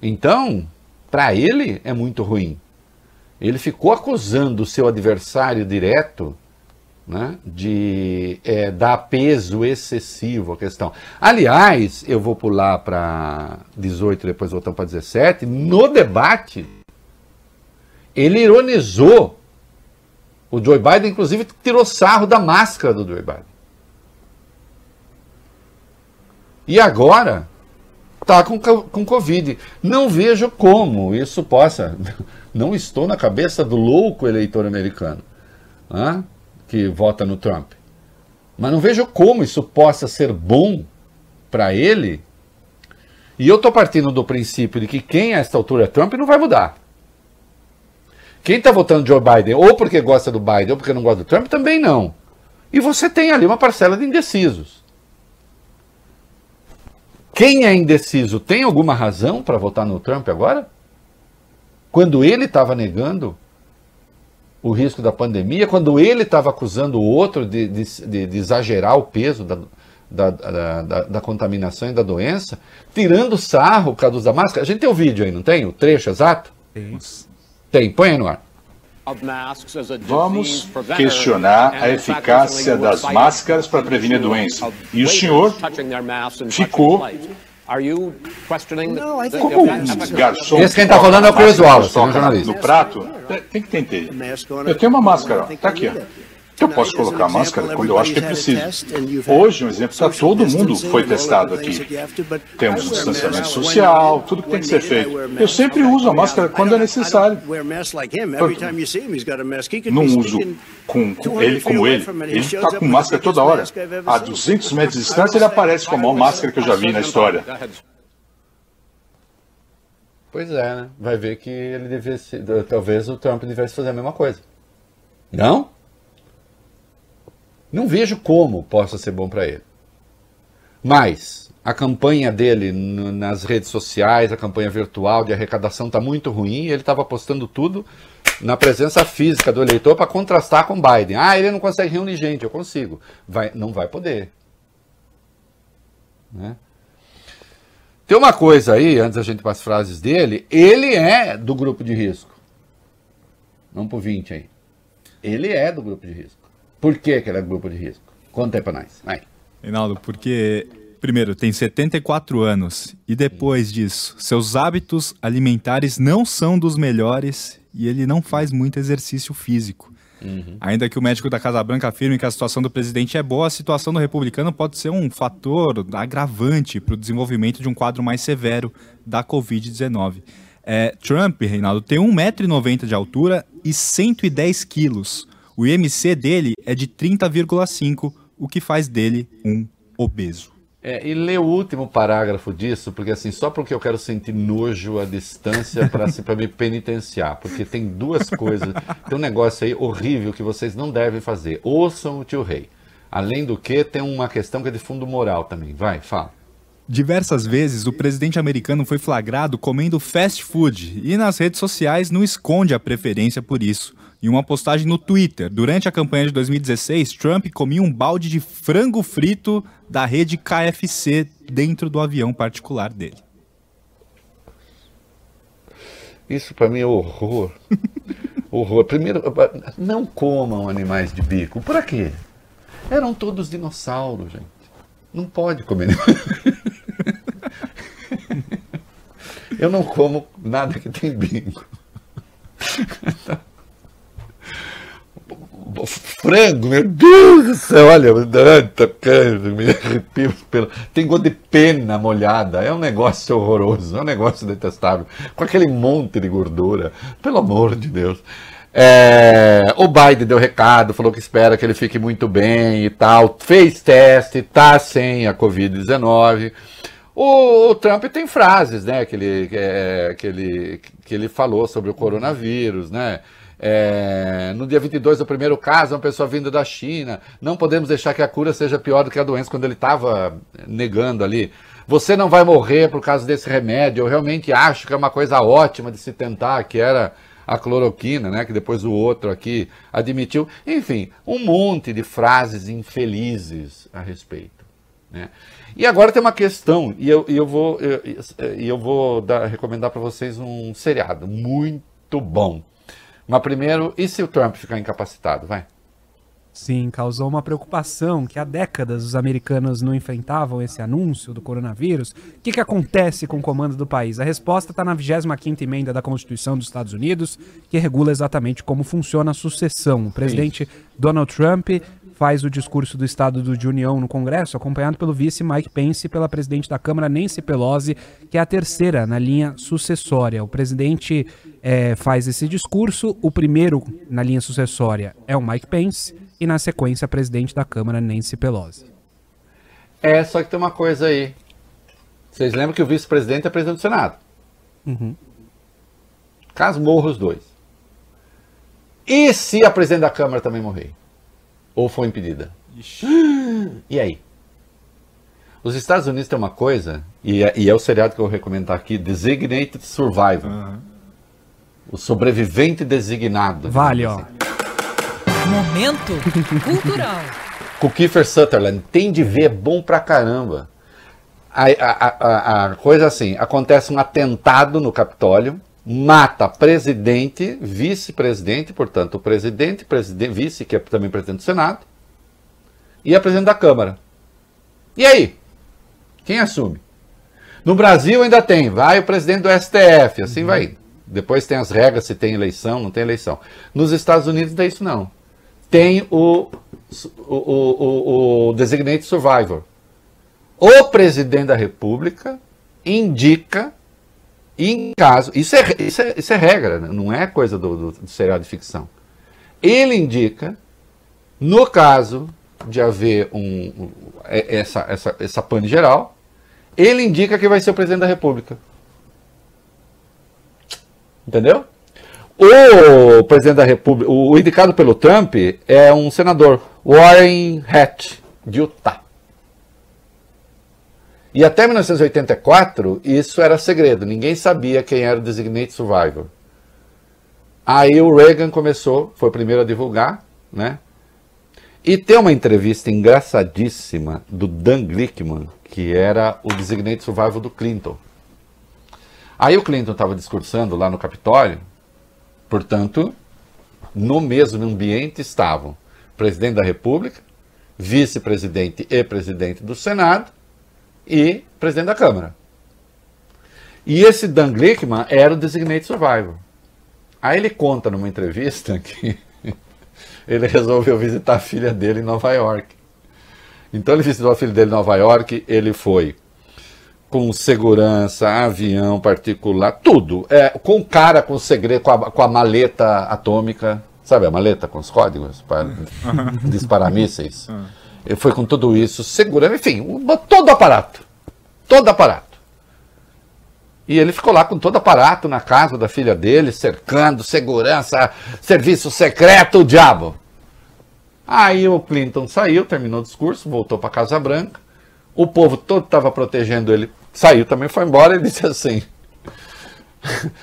Então, para ele é muito ruim. Ele ficou acusando o seu adversário direto né, de é, dar peso excessivo à questão. Aliás, eu vou pular para 18 depois voltamos para 17. No debate, ele ironizou o Joe Biden, inclusive tirou sarro da máscara do Joe Biden. E agora está com, co- com Covid. Não vejo como isso possa. Não estou na cabeça do louco eleitor americano né, que vota no Trump. Mas não vejo como isso possa ser bom para ele. E eu estou partindo do princípio de que quem a esta altura é Trump não vai mudar. Quem está votando Joe Biden, ou porque gosta do Biden, ou porque não gosta do Trump, também não. E você tem ali uma parcela de indecisos. Quem é indeciso tem alguma razão para votar no Trump agora? Quando ele estava negando o risco da pandemia, quando ele estava acusando o outro de, de- de- de exagerar o peso da, da, da- da- da contaminação e da doença, tirando sarro por causa da máscara. A gente tem o vídeo aí, não tem? O trecho exato? Tem. Tem, põe aí no ar. Vamos questionar a eficácia das máscaras para prevenir a doença. E o senhor ficou como um garçom. Esse quem tá falando é o Chris Wallace, Toca né, jornalista. No prato, tem que entender. Eu tenho uma máscara, ó. Tá aqui, ó. Eu posso colocar máscara quando eu acho que é preciso. Hoje, um exemplo, está todo mundo foi testado aqui. Temos o distanciamento social, tudo que tem que ser feito. Eu sempre uso a máscara quando é necessário. Não uso com, ele como ele. Ele está com máscara toda hora. A 200 metros de distância, ele aparece com a maior máscara que eu já vi na história. Pois é, né? Vai ver que ele devesse. Talvez o Trump devesse fazer a mesma coisa. Não? Não vejo como possa ser bom para ele. Mas a campanha dele nas redes sociais, a campanha virtual de arrecadação está muito ruim. Ele estava postando tudo na presença física do eleitor para contrastar com Biden. Ah, ele não consegue reunir gente, eu consigo. Vai, não vai poder. Né? Tem uma coisa aí, antes da gente para as frases dele, ele é do grupo de risco. Vamos para o 20 aí. Ele é do grupo de risco. Por que, que ele é grupo de risco? Conta aí para nós. Vai. Reinaldo, porque, primeiro, tem 74 anos e depois disso, seus hábitos alimentares não são dos melhores e ele não faz muito exercício físico. Uhum. Ainda que o médico da Casa Branca afirme que a situação do presidente é boa, a situação do republicano pode ser um fator agravante para o desenvolvimento de um quadro mais severo da Covid-19. É, Trump, Reinaldo, tem 1,90m de altura e 110 quilos. O IMC dele é de 30,5, o que faz dele um obeso. É, e lê o último parágrafo disso, porque assim, só porque eu quero sentir nojo à distância para assim, me penitenciar, porque tem duas coisas, tem um negócio aí horrível que vocês não devem fazer. Ouçam o tio rei. Além do que, tem uma questão que é de fundo moral também. Vai, fala. Diversas vezes o presidente americano foi flagrado comendo fast food e nas redes sociais não esconde a preferência por isso. Em uma postagem no Twitter, durante a campanha de 2016, Trump comia um balde de frango frito da rede KFC dentro do avião particular dele. Isso para mim é horror. horror. Primeiro, não comam animais de bico. Para quê? Eram todos dinossauros, gente. Não pode comer. Eu não como nada que tem bico. frango, meu Deus do céu, olha, me arrepio pelo. Tem gosto de pena molhada, é um negócio horroroso, é um negócio detestável, com aquele monte de gordura, pelo amor de Deus. É, o Biden deu recado, falou que espera que ele fique muito bem e tal, fez teste, tá sem a Covid-19. O, o, Trump tem frases, né, que ele, é, que, ele, que ele falou sobre o coronavírus, né? É, no dia 22, o primeiro caso, uma pessoa vinda da China. Não podemos deixar que a cura seja pior do que a doença, quando ele estava negando ali. Você não vai morrer por causa desse remédio. Eu realmente acho que é uma coisa ótima de se tentar, que era a cloroquina, né, que depois o outro aqui admitiu. Enfim, um monte de frases infelizes a respeito. Né? E agora tem uma questão, e eu, eu vou, eu, eu vou dar, recomendar para vocês um seriado muito bom. Mas primeiro, e se o Trump ficar incapacitado? Vai. Sim, causou uma preocupação que há décadas os americanos não enfrentavam esse anúncio do coronavírus. O que, que acontece com o comando do país? A resposta está na 25ª emenda da Constituição dos Estados Unidos, que regula exatamente como funciona a sucessão. O presidente Donald Trump faz o discurso do Estado de União no Congresso, acompanhado pelo vice Mike Pence e pela presidente da Câmara Nancy Pelosi, que é a terceira na linha sucessória. O presidente é, faz esse discurso, o primeiro na linha sucessória é o Mike Pence e na sequência a presidente da Câmara Nancy Pelosi. É, só que tem uma coisa aí. Vocês lembram que o vice-presidente é presidente do Senado? Uhum. Caso morra os dois. E se a presidente da Câmara também morrer? Ou foi impedida? Ixi. E aí? Os Estados Unidos tem uma coisa, e é, e é, o seriado que eu vou recomendar aqui, Designated Survivor. Uhum. O sobrevivente designado. Vale, ó. Momento cultural. Com Kiefer Sutherland. Tem de ver, é bom pra caramba. A, a, a, a coisa assim, acontece um atentado no Capitólio, mata presidente, vice-presidente, portanto, presidente, presidente, vice, que é também presidente do Senado, e a presidente da Câmara. E aí? Quem assume? No Brasil ainda tem, vai o presidente do STF, assim uhum. vai. Depois tem as regras se tem eleição, não tem eleição. Nos Estados Unidos não tem isso não. tem o, o, o, o Designated Survivor. O presidente da República indica, em caso. Isso é, isso é, isso é regra, né? não é coisa do, do, do serial de ficção. Ele indica, no caso de haver um, um, essa, essa, essa pane geral, ele indica que vai ser o presidente da República. Entendeu? O presidente da República, o indicado pelo Trump é um senador, Warren Hatch, de Utah. E até 1984, isso era segredo, ninguém sabia quem era o Designated Survivor. Aí o Reagan começou, foi o primeiro a divulgar, né? E tem uma entrevista engraçadíssima do Dan Glickman, que era o Designated Survivor do Clinton. Aí o Clinton estava discursando lá no Capitólio, portanto, no mesmo ambiente estavam presidente da República, vice-presidente e presidente do Senado e presidente da Câmara. E esse Dan Glickman era o Designated Survivor. Aí ele conta numa entrevista que ele resolveu visitar a filha dele em Nova York. Então ele visitou a filha dele em Nova York, ele foi com segurança, avião particular, tudo. É, com o cara com segredo, com a, com a maleta atômica, sabe a maleta com os códigos para disparar mísseis. Ele foi com tudo isso, segurança, enfim, todo aparato. Todo aparato. E ele ficou lá com todo aparato na casa da filha dele, cercando, segurança, serviço secreto, o diabo. Aí o Clinton saiu, terminou o discurso, voltou para Casa Branca. O povo todo estava protegendo ele saiu também, foi embora e disse assim: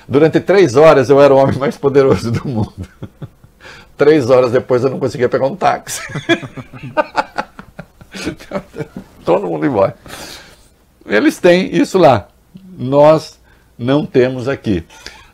Durante três horas eu era o homem mais poderoso do mundo. Três horas depois eu não conseguia pegar um táxi. Todo mundo embora. Eles têm isso lá. Nós não temos aqui.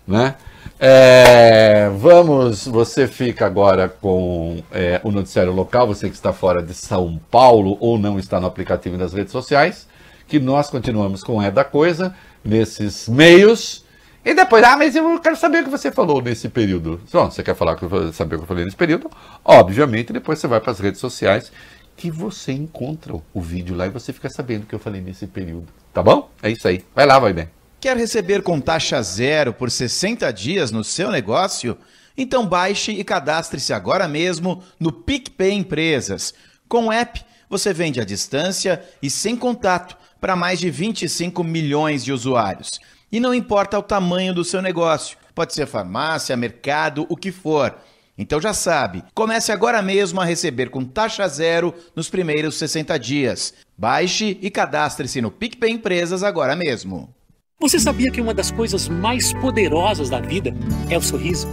Né? É, vamos, você fica agora com é, o noticiário local, você que está fora de São Paulo ou não está no aplicativo nas redes sociais que nós continuamos com É da Coisa nesses meios. E depois, ah, mas eu quero saber o que você falou nesse período. Bom, você quer falar, saber o que eu falei nesse período? Obviamente, depois você vai para as redes sociais que você encontra o vídeo lá e você fica sabendo o que eu falei nesse período. Tá bom? É isso aí. Vai lá, vai bem. Quer receber com taxa zero por 60 dias no seu negócio? Então baixe e cadastre-se agora mesmo no PicPay Empresas. Com o app, você vende à distância e sem contato para mais de 25 milhões de usuários. E não importa o tamanho do seu negócio, pode ser farmácia, mercado, o que for. Então já sabe, comece agora mesmo a receber com taxa zero nos primeiros 60 dias. Baixe e cadastre-se no PicPay Empresas agora mesmo. Você sabia que uma das coisas mais poderosas da vida é o sorriso?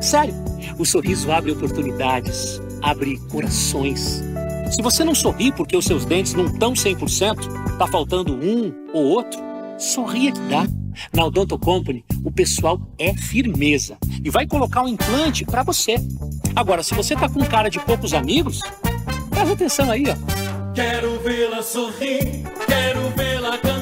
Sério, o sorriso abre oportunidades, abre corações. Se você não sorri porque os seus dentes não estão 100%, tá faltando um ou outro, sorria que dá. Na Odonto Company, o pessoal é firmeza e vai colocar um implante para você. Agora, se você tá com cara de poucos amigos, presta atenção aí, ó. Quero vê-la sorrir, quero vê-la cantar.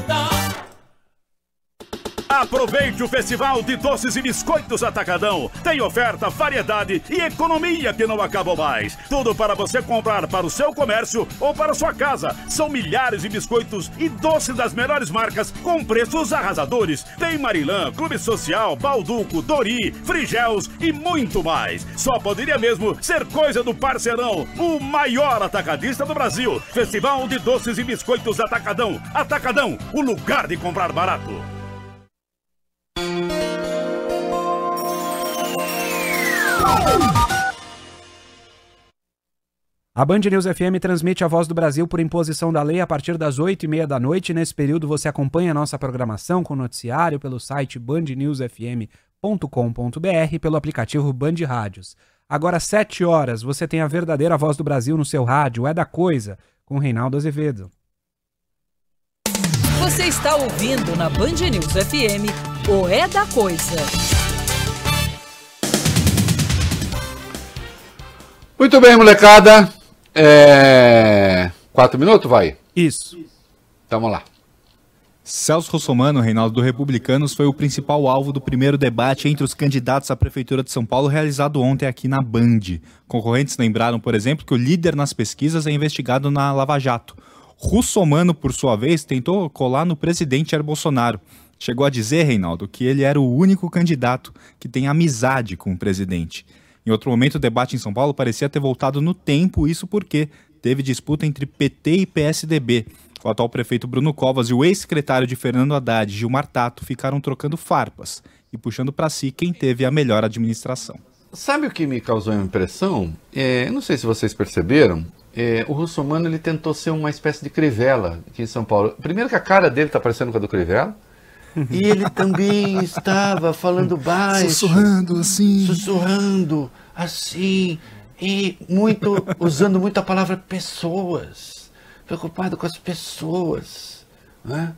Aproveite o Festival de Doces e Biscoitos Atacadão. Tem oferta, variedade e economia que não acabam mais. Tudo para você comprar para o seu comércio ou para sua casa. São milhares de biscoitos e doces das melhores marcas com preços arrasadores. Tem Marilã, Clube Social, Balduco, Dori, Frigels e muito mais. Só poderia mesmo ser coisa do parceirão, o maior atacadista do Brasil. Festival de Doces e Biscoitos Atacadão. Atacadão, o lugar de comprar barato. A Band News FM transmite a Voz do Brasil por imposição da lei a partir das 8 e meia da noite. Nesse período você acompanha a nossa programação com noticiário pelo site bandnewsfm.com.br pelo aplicativo Band Rádios. Agora, 7 horas, você tem a verdadeira Voz do Brasil no seu rádio, é da coisa, com Reinaldo Azevedo. Você está ouvindo na Band News FM o É da Coisa. Muito bem, molecada. É... Quatro minutos, vai? Isso. Então, vamos lá. Celso Russomano, Reinaldo do Republicanos, foi o principal alvo do primeiro debate entre os candidatos à Prefeitura de São Paulo realizado ontem aqui na Band. Concorrentes lembraram, por exemplo, que o líder nas pesquisas é investigado na Lava Jato. Russomano, por sua vez, tentou colar no presidente Jair Bolsonaro. Chegou a dizer, Reinaldo, que ele era o único candidato que tem amizade com o presidente. Em outro momento, o debate em São Paulo parecia ter voltado no tempo, isso porque teve disputa entre PT e PSDB. O atual prefeito Bruno Covas e o ex-secretário de Fernando Haddad, Gilmar Tato, ficaram trocando farpas e puxando para si quem teve a melhor administração. Sabe o que me causou a impressão? É, não sei se vocês perceberam, é, o Russomano ele tentou ser uma espécie de Crivella aqui em São Paulo. Primeiro que a cara dele está parecendo com a do Crivella, e ele também estava falando baixo. Sussurrando assim. Sussurrando assim. E muito, usando muito a palavra pessoas. Preocupado com as pessoas. Né?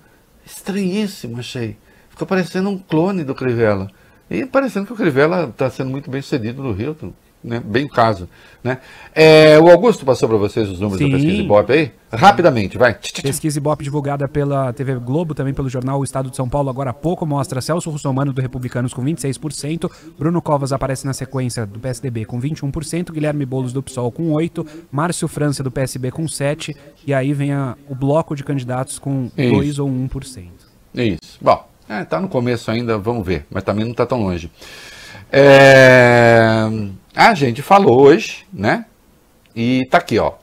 Estranhíssimo, achei. Ficou parecendo um clone do Crivella. E parecendo que o Crivella está sendo muito bem sucedido no Rio. Né? Bem o caso. Né? É, o Augusto passou para vocês os números Sim. da pesquisa Ibope aí? Rapidamente, vai. Pesquisa Ibope divulgada pela TV Globo, também pelo jornal O Estado de São Paulo, agora há pouco, mostra Celso Russomano do Republicanos com 26%, Bruno Covas aparece na sequência do PSDB com 21%, Guilherme Boulos do PSOL com 8%, Márcio França do PSB com 7%, e aí vem a- o bloco de candidatos com Isso. 2 ou 1%. Isso. Bom, é, tá no começo ainda, vamos ver, mas também não está tão longe. É, A gente falou hoje, né? E tá aqui, ó.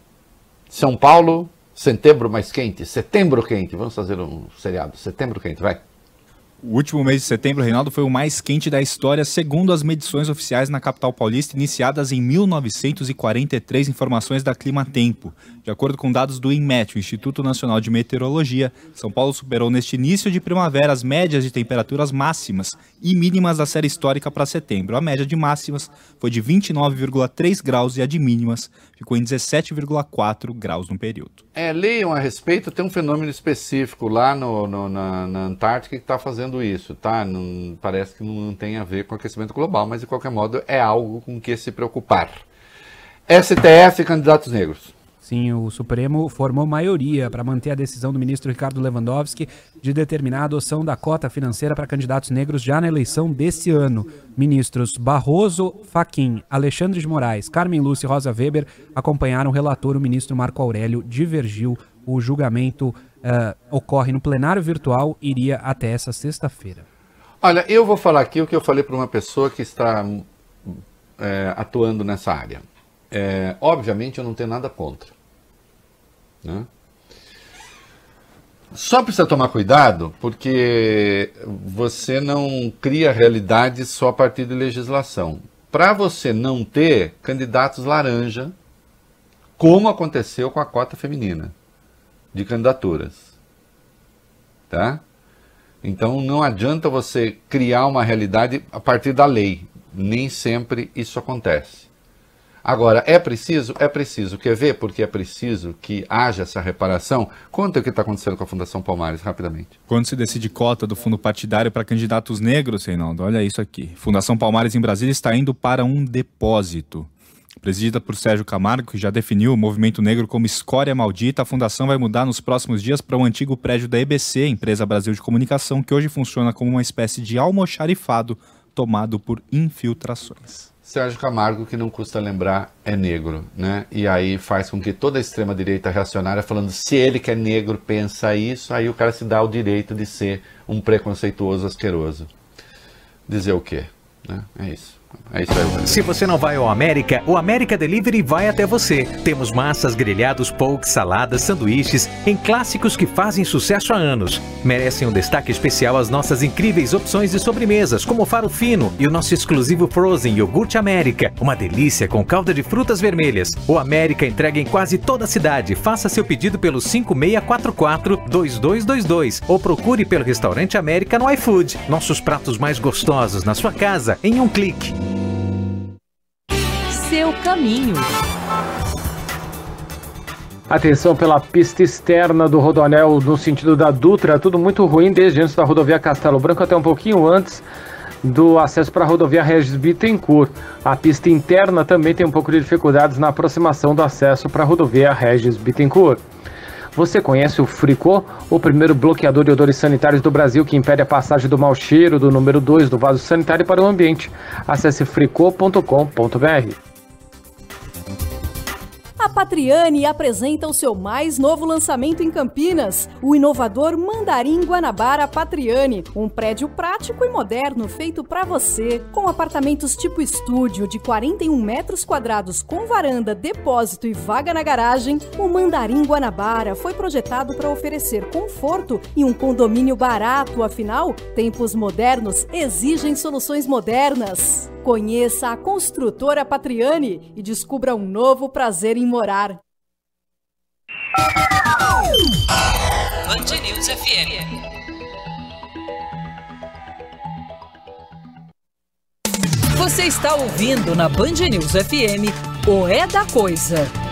São Paulo, setembro mais quente, setembro quente. Vamos fazer um seriado, setembro quente, vai. O último mês de setembro, Reinaldo, foi o mais quente da história, segundo as medições oficiais na capital paulista, iniciadas em 1943, informações da Clima Tempo. De acordo com dados do INMET, o Instituto Nacional de Meteorologia, São Paulo superou neste início de primavera as médias de temperaturas máximas e mínimas da série histórica para setembro. A média de máximas foi de 29,3 graus e a de mínimas ficou em 17,4 graus no período. É, leiam a respeito, tem um fenômeno específico lá no, no- na, na Antártica que está fazendo isso, tá? Não- parece que não tem a ver com aquecimento global, mas de qualquer modo é algo com que se preocupar. STF candidatos negros. Sim, o Supremo formou maioria para manter a decisão do ministro Ricardo Lewandowski de determinar a adoção da cota financeira para candidatos negros já na eleição desse ano. Ministros Barroso, Faquim, Alexandre de Moraes, Carmen Lúcia e Rosa Weber acompanharam o relator, o ministro Marco Aurélio, divergiu. O julgamento eh, ocorre no plenário virtual e iria até essa sexta-feira. Olha, eu vou falar aqui o que eu falei para uma pessoa que está é, atuando nessa área. É, obviamente eu não tenho nada contra. Né? Só precisa tomar cuidado porque você não cria realidade só a partir de legislação. Para você não ter candidatos laranja, como aconteceu com a cota feminina de candidaturas. Tá? Então não adianta você criar uma realidade a partir da lei. Nem sempre isso acontece. Agora, é preciso? É preciso. Quer ver porque é preciso que haja essa reparação? Conta o que está acontecendo com a Fundação Palmares, rapidamente. Quando se decide cota do fundo partidário para candidatos negros, Reinaldo, olha isso aqui. Fundação Palmares em Brasília está indo para um depósito. Presidida por Sérgio Camargo, que já definiu o movimento negro como escória maldita, a fundação vai mudar nos próximos dias para o antigo prédio da EBC, Empresa Brasil de Comunicação, que hoje funciona como uma espécie de almoxarifado tomado por infiltrações. Sérgio Camargo, que não custa lembrar, é negro, né? E aí faz com que toda a extrema-direita reacionária falando se ele que é negro pensa isso, aí o cara se dá o direito de ser um preconceituoso asqueroso. Dizer o quê? Né? É isso. É isso aí. Se você não vai ao América, o América Delivery vai até você. Temos massas, grelhados, poke, saladas, sanduíches, em clássicos que fazem sucesso há anos. Merecem um destaque especial as nossas incríveis opções de sobremesas, como o faro fino e o nosso exclusivo Frozen Iogurte América. Uma delícia com calda de frutas vermelhas. O América entrega em quase toda a cidade. Faça seu pedido pelo 5644-2222 ou procure pelo Restaurante América no iFood. Nossos pratos mais gostosos na sua casa em um clique. Seu caminho. Atenção pela pista externa do Rodoanel no sentido da Dutra, tudo muito ruim desde antes da rodovia Castelo Branco até um pouquinho antes do acesso para a rodovia Regis Bittencourt. A pista interna também tem um pouco de dificuldades na aproximação do acesso para a rodovia Regis Bittencourt. Você conhece o Fricô, o primeiro bloqueador de odores sanitários do Brasil que impede a passagem do mau cheiro do número 2 do vaso sanitário para o ambiente? Acesse fricô.com.br. Patriani apresenta o seu mais novo lançamento em Campinas, o inovador Mandarim Guanabara Patriani, um prédio prático e moderno feito para você, com apartamentos tipo estúdio de 41 metros quadrados com varanda, depósito e vaga na garagem. O Mandarim Guanabara foi projetado para oferecer conforto e um condomínio barato, afinal, tempos modernos exigem soluções modernas. Conheça a construtora Patriani e descubra um novo prazer em morar. Band News FM. Você está ouvindo na Band News FM o É da Coisa.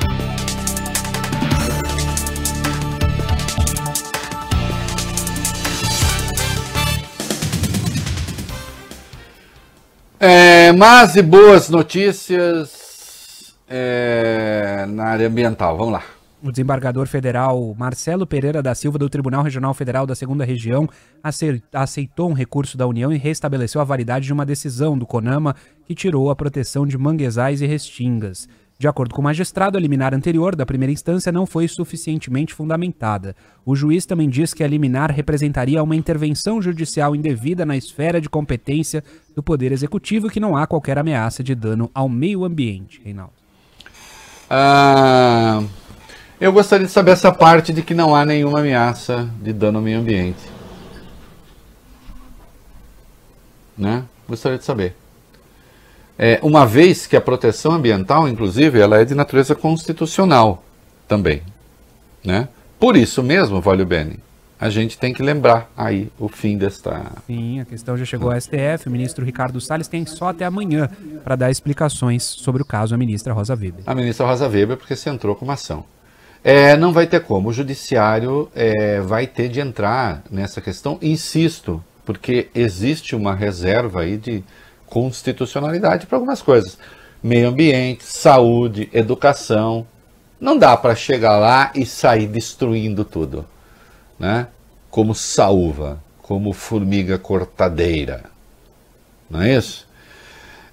É, mas e boas notícias é, na área ambiental. Vamos lá. O desembargador federal Marcelo Pereira da Silva, do Tribunal Regional Federal da Segunda Região, ace- aceitou um recurso da União e restabeleceu a validade de uma decisão do CONAMA que tirou a proteção de manguezais e restingas. De acordo com o magistrado, a liminar anterior da primeira instância não foi suficientemente fundamentada. O juiz também diz que a liminar representaria uma intervenção judicial indevida na esfera de competência do Poder Executivo e que não há qualquer ameaça de dano ao meio ambiente. Reinaldo. Ah, eu gostaria de saber essa parte de que não há nenhuma ameaça de dano ao meio ambiente. Né? Gostaria de saber. É, uma vez que a proteção ambiental, inclusive, ela é de natureza constitucional também. Né? Por isso mesmo, Valio Bene, a gente tem que lembrar aí o fim desta. Sim, a questão já chegou ao STF. O ministro Ricardo Salles tem só até amanhã para dar explicações sobre o caso à ministra Rosa Weber. A ministra Rosa Weber, porque se entrou com uma ação. É, não vai ter como. O judiciário é, vai ter de entrar nessa questão, insisto, porque existe uma reserva aí de constitucionalidade para algumas coisas. Meio ambiente, saúde, educação. Não dá para chegar lá e sair destruindo tudo, né? Como saúva, como formiga cortadeira. Não é isso?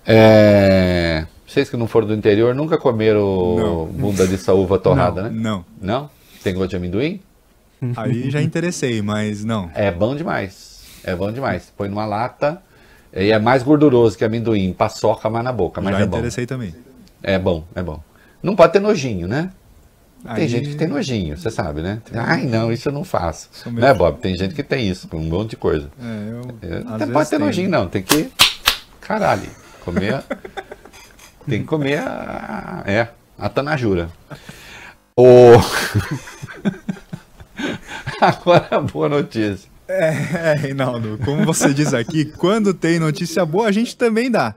É... Vocês que não foram do interior nunca comeram Não. bunda de saúva torrada, Não, né? não. Não? Tem gosto de amendoim? Aí já interessei, mas não. É bom demais. É bom demais. Põe numa lata e é mais gorduroso que amendoim. Paçoca mais na boca, mas já é bom. interessei também. É bom, é bom. Não pode ter nojinho, né? Tem Aí- gente que tem nojinho, você sabe, né? Ai, não, isso eu não faço. Meio- Né, Bob? Tem gente que tem isso, com um monte de coisa. É, eu. É, Não pode ter tenho. nojinho, não. Tem que. Caralho. Comer. tem que comer a. É, a tanajura. O... Agora a boa notícia. É, é, Reinaldo, como você diz aqui, quando tem notícia boa, a gente também dá.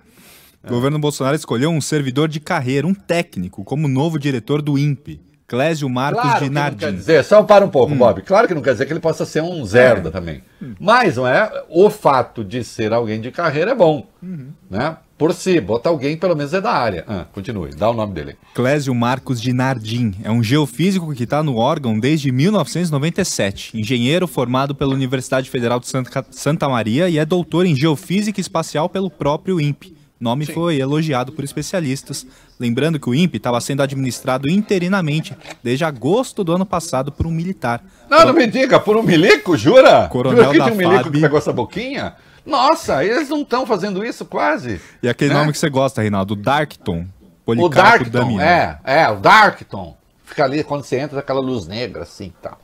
O governo Bolsonaro escolheu um servidor de carreira, um técnico, como novo diretor do INPE, Clésio Marcos Claro de não quer Nardim. dizer, só para um Hum. pouco, Bob. Claro que não quer dizer que ele possa ser um zerda também. Mas não é o fato de ser alguém de carreira é bom, Uhum. né? Por si, bota alguém pelo menos é da área. Ah, continue, dá o nome dele. Clésio Marcos de Nardim é um geofísico que está no órgão desde 1997, engenheiro formado pela Universidade Federal de Santa, Maria e é doutor em geofísica espacial pelo próprio INPE. Nome foi elogiado por especialistas, lembrando que o INPE estava sendo administrado interinamente desde agosto do ano passado por um militar. Não, não me diga, por um milico, jura? Coronel jura que da tinha um milico FAB. que pegou essa boquinha? Nossa, eles não estão fazendo isso quase. E aquele Né? nome que você gosta, Reinaldo, Darkton. O Darkton, Damiano. é, é, o Darkton. Fica ali quando você entra, aquela luz negra assim e tal.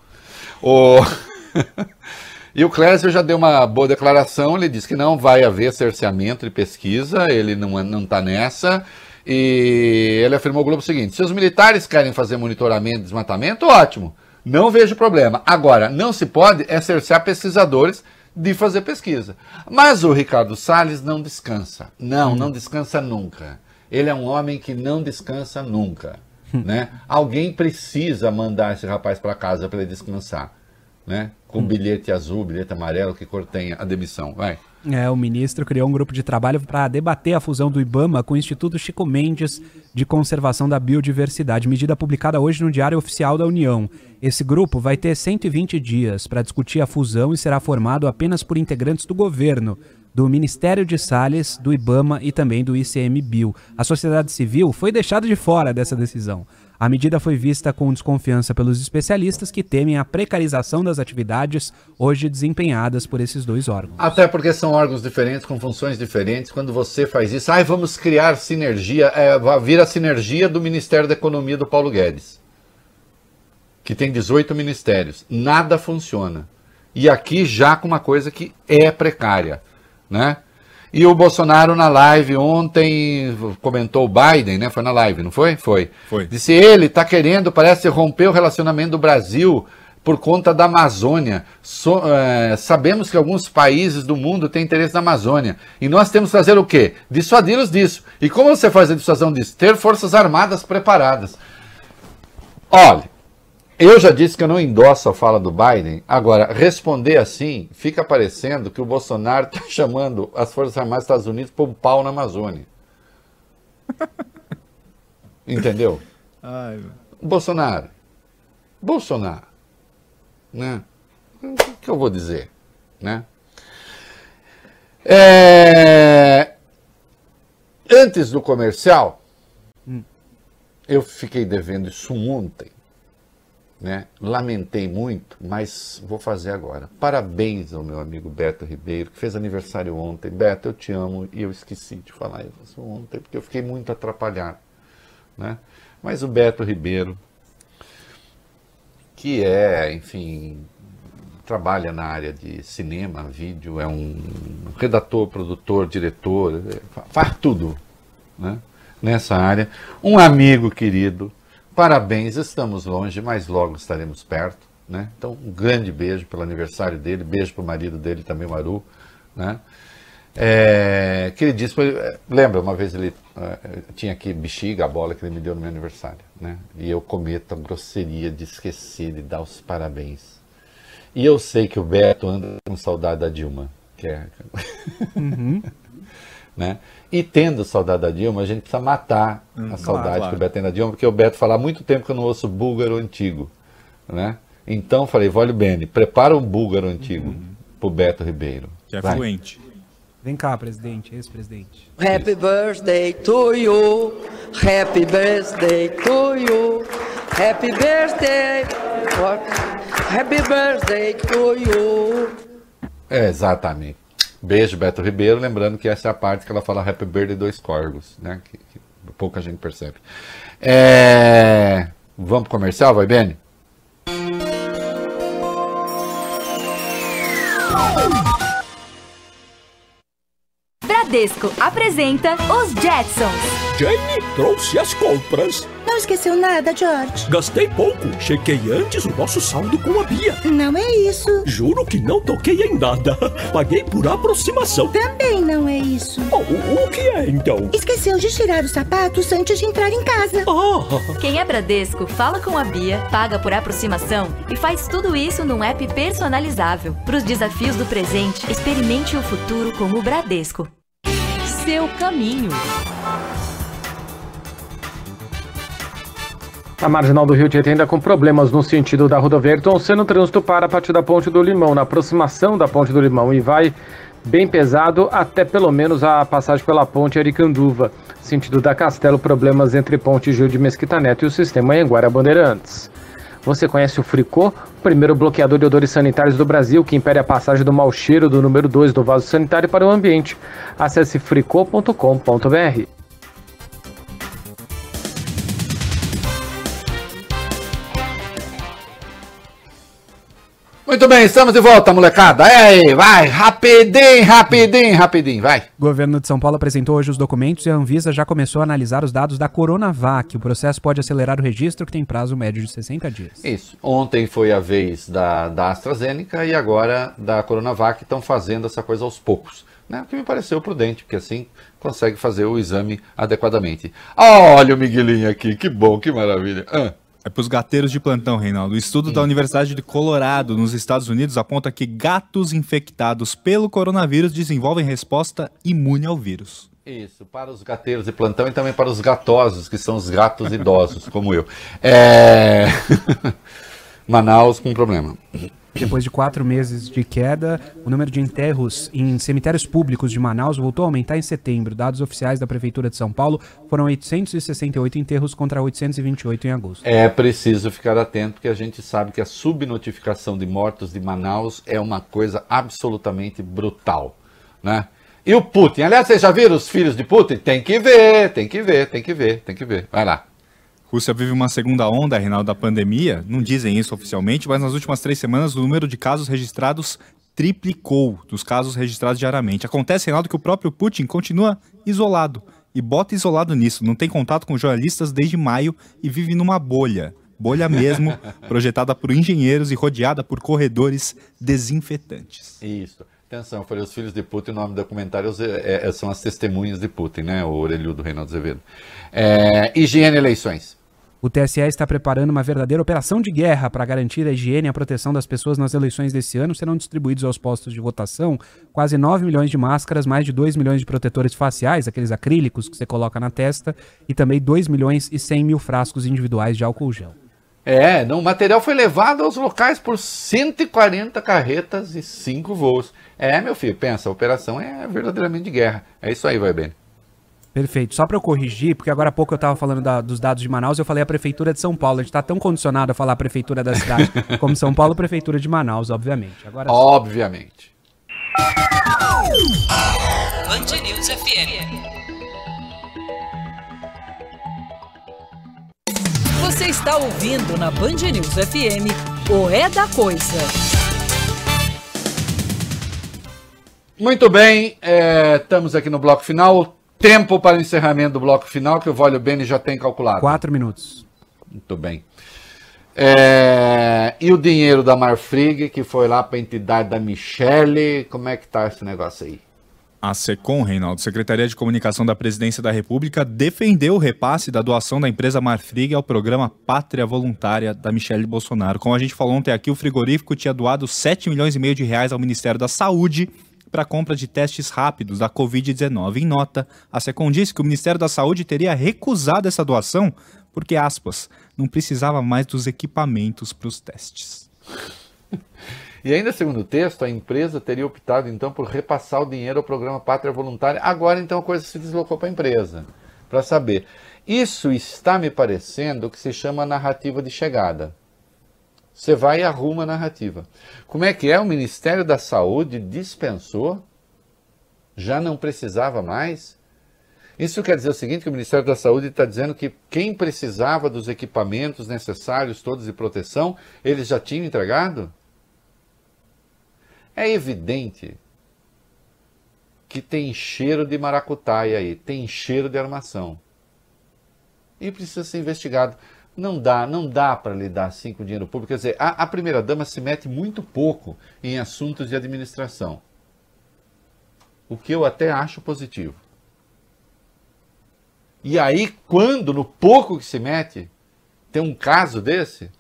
O... e o Clésio já deu uma boa declaração, ele disse que não vai haver cerceamento de pesquisa, ele não, não tá nessa. E ele afirmou ao Globo o seguinte: se os militares querem fazer monitoramento e desmatamento, ótimo. Não vejo problema. Agora, não se pode é cercear pesquisadores de fazer pesquisa. Mas o Ricardo Salles não descansa. Não, não descansa nunca. Ele é um homem que não descansa nunca. né? Alguém precisa mandar esse rapaz para casa para ele descansar. Né? Com bilhete azul, bilhete amarelo, que cor tem a demissão. Vai. É, o ministro criou um grupo de trabalho para debater a fusão do IBAMA com o Instituto Chico Mendes de Conservação da Biodiversidade, medida publicada hoje no Diário Oficial da União. Esse grupo vai ter 120 dias para discutir a fusão e será formado apenas por integrantes do governo, do Ministério de Salles, do IBAMA e também do ICMBio. A sociedade civil foi deixada de fora dessa decisão. A medida foi vista com desconfiança pelos especialistas que temem a precarização das atividades hoje desempenhadas por esses dois órgãos. Até porque são órgãos diferentes, com funções diferentes. Quando você faz isso, ai, vamos criar sinergia, é, vira a sinergia do Ministério da Economia do Paulo Guedes, que tem 18 ministérios. Nada funciona. E aqui já com uma coisa que é precária, né? E o Bolsonaro na live ontem comentou o Biden, né? Foi na live, não foi? Foi. Foi. Disse ele está querendo, parece, romper o relacionamento do Brasil por conta da Amazônia. So, é, sabemos que alguns países do mundo têm interesse na Amazônia. E nós temos que fazer o quê? Dissuadi-los disso. E como você faz a dissuasão disso? Ter forças armadas preparadas. Olha, eu já disse que eu não endosso a fala do Biden. Agora, responder assim, fica parecendo que o Bolsonaro está chamando as Forças Armadas dos Estados Unidos para um pau na Amazônia. Entendeu? Ai, Bolsonaro. Bolsonaro. Né? O que eu vou dizer? Né? É... Antes do comercial, eu fiquei devendo isso ontem. Né? Lamentei muito, mas vou fazer agora. Parabéns ao meu amigo Beto Ribeiro, que fez aniversário ontem. Beto, eu te amo e eu esqueci de falar isso ontem, porque eu fiquei muito atrapalhado. Né? Mas o Beto Ribeiro, que é, enfim, trabalha na área de cinema, vídeo, é um redator, produtor, diretor, faz tudo né? nessa área. Um amigo querido Parabéns, estamos longe, mas logo estaremos perto. Né? Então, um grande beijo pelo aniversário dele, beijo para o marido dele também, Maru. Né? É, que ele disse, lembra, uma vez ele uh, tinha aqui bexiga, a bola que ele me deu no meu aniversário. Né? E eu cometo a grosseria de esquecer de dar os parabéns. E eu sei que o Beto anda com saudade da Dilma, que é. Uhum. né? E tendo saudade da Dilma, a gente precisa matar Hum, a claro, saudade claro. que o Beto tem da Dilma, porque o Beto fala há muito tempo que eu não ouço búlgaro antigo. Né? Então falei, Vólio Bene, prepara um búlgaro antigo pro Beto Ribeiro. Que é Vai. fluente. Vem cá, presidente, ex-presidente. Happy birthday to you. Happy birthday to you. Happy birthday. Happy birthday to you. É, exatamente. Beijo, Beto Ribeiro. Lembrando que essa é a parte que ela fala Happy Birthday dois corgos, né? Que, que pouca gente percebe. É... Vamos pro comercial, vai, Beni? Bradesco apresenta os Jetsons. Jenny trouxe as compras. Não esqueceu nada, George? Gastei pouco. Chequei antes o nosso saldo com a Bia. Não é isso. Juro que não toquei em nada. Paguei por aproximação. Também não é isso. Oh, o, o que é então? Esqueceu de tirar os sapatos antes de entrar em casa. Ah, Quem é Bradesco fala com a Bia, paga por aproximação e faz tudo isso num app personalizável. Para os desafios do presente, experimente o futuro com o Bradesco. Seu caminho. A marginal do Rio Tietê ainda com problemas no sentido da rodovia Ayrton Senna, trânsito para a partir da Ponte do Limão, na aproximação da Ponte do Limão e vai bem pesado até pelo menos a passagem pela Ponte Aricanduva. Sentido da Castelo, problemas entre Ponte Gil de Mesquita Neto e o sistema Anguara Bandeirantes. Você conhece o Fricô, primeiro bloqueador de odores sanitários do Brasil, que impede a passagem do mau cheiro do número 2 do vaso sanitário para o ambiente. Acesse fricô.com.br. Muito bem, estamos de volta, molecada. É vai, rapidinho, rapidinho, rapidinho, vai. O governo de São Paulo apresentou hoje os documentos e a Anvisa já começou a analisar os dados da Coronavac. O processo pode acelerar o registro, que tem prazo médio de 60 dias. Isso. Ontem foi a vez da, da AstraZeneca e agora da Coronavac estão fazendo essa coisa aos poucos. Né? O que me pareceu prudente, porque assim consegue fazer o exame adequadamente. Olha o Miguelinho aqui, que bom, que maravilha. Ah, É para os gateiros de plantão, Reinaldo. O estudo da Universidade de Colorado, nos Estados Unidos, aponta que gatos infectados pelo coronavírus desenvolvem resposta imune ao vírus. Isso, para os gateiros de plantão e também para os gatosos, que são os gatos idosos, como eu. É... Manaus com problema. Depois de quatro meses de queda, o número de enterros em cemitérios públicos de Manaus voltou a aumentar em setembro. Dados oficiais da Prefeitura de São Paulo foram 868 enterros contra 828 em agosto. É preciso ficar atento, porque a gente sabe que a subnotificação de mortos de Manaus é uma coisa absolutamente brutal, né? E o Putin? Aliás, vocês já viram os filhos de Putin? Tem que ver, tem que ver, tem que ver, tem que ver. Vai lá. Rússia vive uma segunda onda, Reinaldo, da pandemia. Não dizem isso oficialmente, mas nas últimas três semanas o número de casos registrados triplicou dos casos registrados diariamente. Acontece, Reinaldo, que o próprio Putin continua isolado. E bota isolado nisso. Não tem contato com jornalistas desde maio e vive numa bolha. Bolha mesmo, projetada por engenheiros e rodeada por corredores desinfetantes. Isso. Atenção, eu falei os filhos de Putin, o nome do documentário é, é, são as testemunhas de Putin, né? O orelhudo do Reinaldo Azevedo. É, higiene eleições. O TSE está preparando uma verdadeira operação de guerra para garantir a higiene e a proteção das pessoas nas eleições desse ano. Serão distribuídos aos postos de votação quase 9 milhões de máscaras, mais de 2 milhões de protetores faciais, aqueles acrílicos que você coloca na testa, e também 2 milhões e 100 mil frascos individuais de álcool gel. É, não, o material foi levado aos locais por 140 carretas e 5 voos. É, meu filho, pensa, a operação é verdadeiramente de guerra. É isso aí, vai bem. Perfeito. Só para eu corrigir, porque agora há pouco eu estava falando da, dos dados de Manaus, eu falei a Prefeitura de São Paulo. A gente está tão condicionado a falar a Prefeitura da cidade como São Paulo, Prefeitura de Manaus, obviamente. Agora, obviamente. Band News FM. Você está ouvindo na Band News FM o É da Coisa. Muito bem, é, estamos aqui no bloco final. Tempo para o encerramento do bloco final, que o Vólio Bene já tem calculado. Quatro minutos. Muito bem. É, e o dinheiro da Marfrig, que foi lá para a entidade da Michele, como é que tá esse negócio aí? A SECOM, Reinaldo, Secretaria de Comunicação da Presidência da República, defendeu o repasse da doação da empresa Marfrig ao programa Pátria Voluntária da Michele Bolsonaro. Como a gente falou ontem aqui, o frigorífico tinha doado 7 milhões e meio de reais ao Ministério da Saúde para compra de testes rápidos da Covid-19. Em nota, a SECOM disse que o Ministério da Saúde teria recusado essa doação porque, aspas, não precisava mais dos equipamentos para os testes. E ainda segundo o texto, a empresa teria optado então por repassar o dinheiro ao programa Pátria Voluntária. Agora então a coisa se deslocou para a empresa, para saber. Isso está me parecendo o que se chama narrativa de chegada. Você vai e arruma a narrativa. Como é que é? O Ministério da Saúde dispensou? Já não precisava mais? Isso quer dizer o seguinte, que o Ministério da Saúde está dizendo que quem precisava dos equipamentos necessários todos de proteção, eles já tinham entregado? É evidente que tem cheiro de maracutaia aí, tem cheiro de armação. E precisa ser investigado. Não dá, não dá para lidar assim com o dinheiro público. Quer dizer, a, a primeira-dama se mete muito pouco em assuntos de administração. O que eu até acho positivo. E aí, quando, no pouco que se mete, tem um caso desse,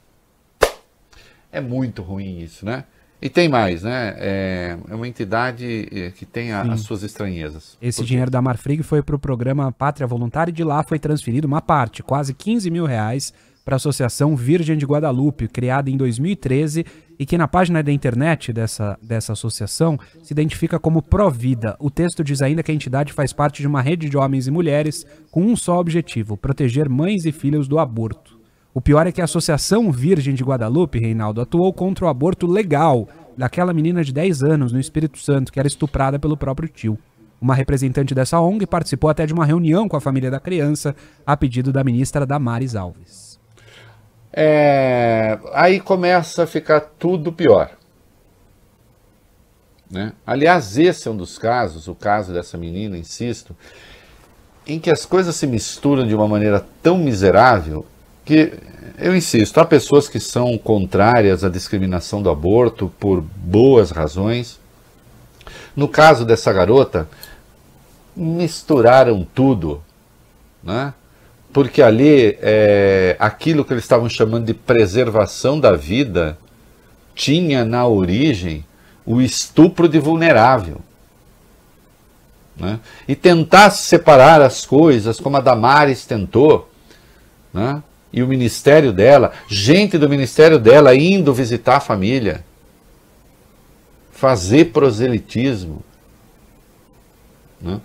é muito ruim isso, né? E tem mais, né? É, é uma entidade é, que tem a, as suas estranhezas. Esse dinheiro da Marfrig foi para o programa Pátria Voluntária e de lá foi transferido uma parte, quase 15 mil reais, para a Associação Virgem de Guadalupe, criada em 2013 e que na página da internet dessa, dessa associação se identifica como Provida. O texto diz ainda que a entidade faz parte de uma rede de homens e mulheres com um só objetivo: proteger mães e filhos do aborto. O pior é que a Associação Virgem de Guadalupe, Reinaldo, atuou contra o aborto legal daquela menina de 10 anos no Espírito Santo que era estuprada pelo próprio tio. Uma representante dessa ONG participou até de uma reunião com a família da criança a pedido da ministra Damares Alves. É, aí começa a ficar tudo pior. Né? Aliás, esse é um dos casos, o caso dessa menina, insisto, em que as coisas se misturam de uma maneira tão miserável que, eu insisto, há pessoas que são contrárias à discriminação do aborto por boas razões. No caso dessa garota, misturaram tudo, né? porque ali é, aquilo que eles estavam chamando de preservação da vida tinha na origem o estupro de vulnerável. Né? E tentar separar as coisas, como a Damares tentou, né? E o ministério dela, gente do ministério dela indo visitar a família, fazer proselitismo. Né?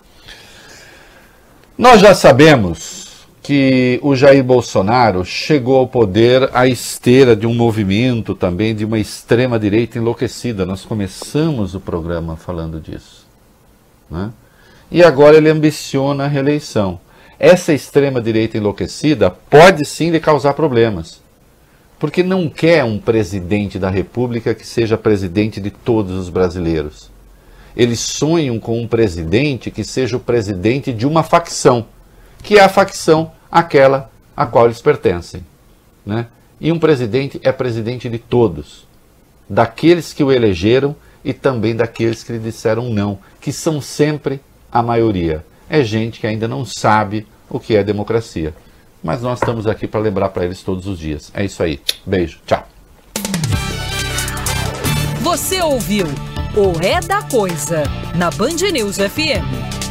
Nós já sabemos que o Jair Bolsonaro chegou ao poder à esteira de um movimento também de uma extrema-direita enlouquecida. Nós começamos o programa falando disso. Né? E agora ele ambiciona a reeleição. Essa extrema-direita enlouquecida pode sim lhe causar problemas. Porque não quer um presidente da República que seja presidente de todos os brasileiros. Eles sonham com um presidente que seja o presidente de uma facção, que é a facção aquela a qual eles pertencem. Né? E um presidente é presidente de todos, daqueles que o elegeram e também daqueles que lhe disseram não, que são sempre a maioria. É gente que ainda não sabe o que é democracia. Mas nós estamos aqui para lembrar para eles todos os dias. É isso aí. Beijo. Tchau. Você ouviu o É da Coisa na Band News FM.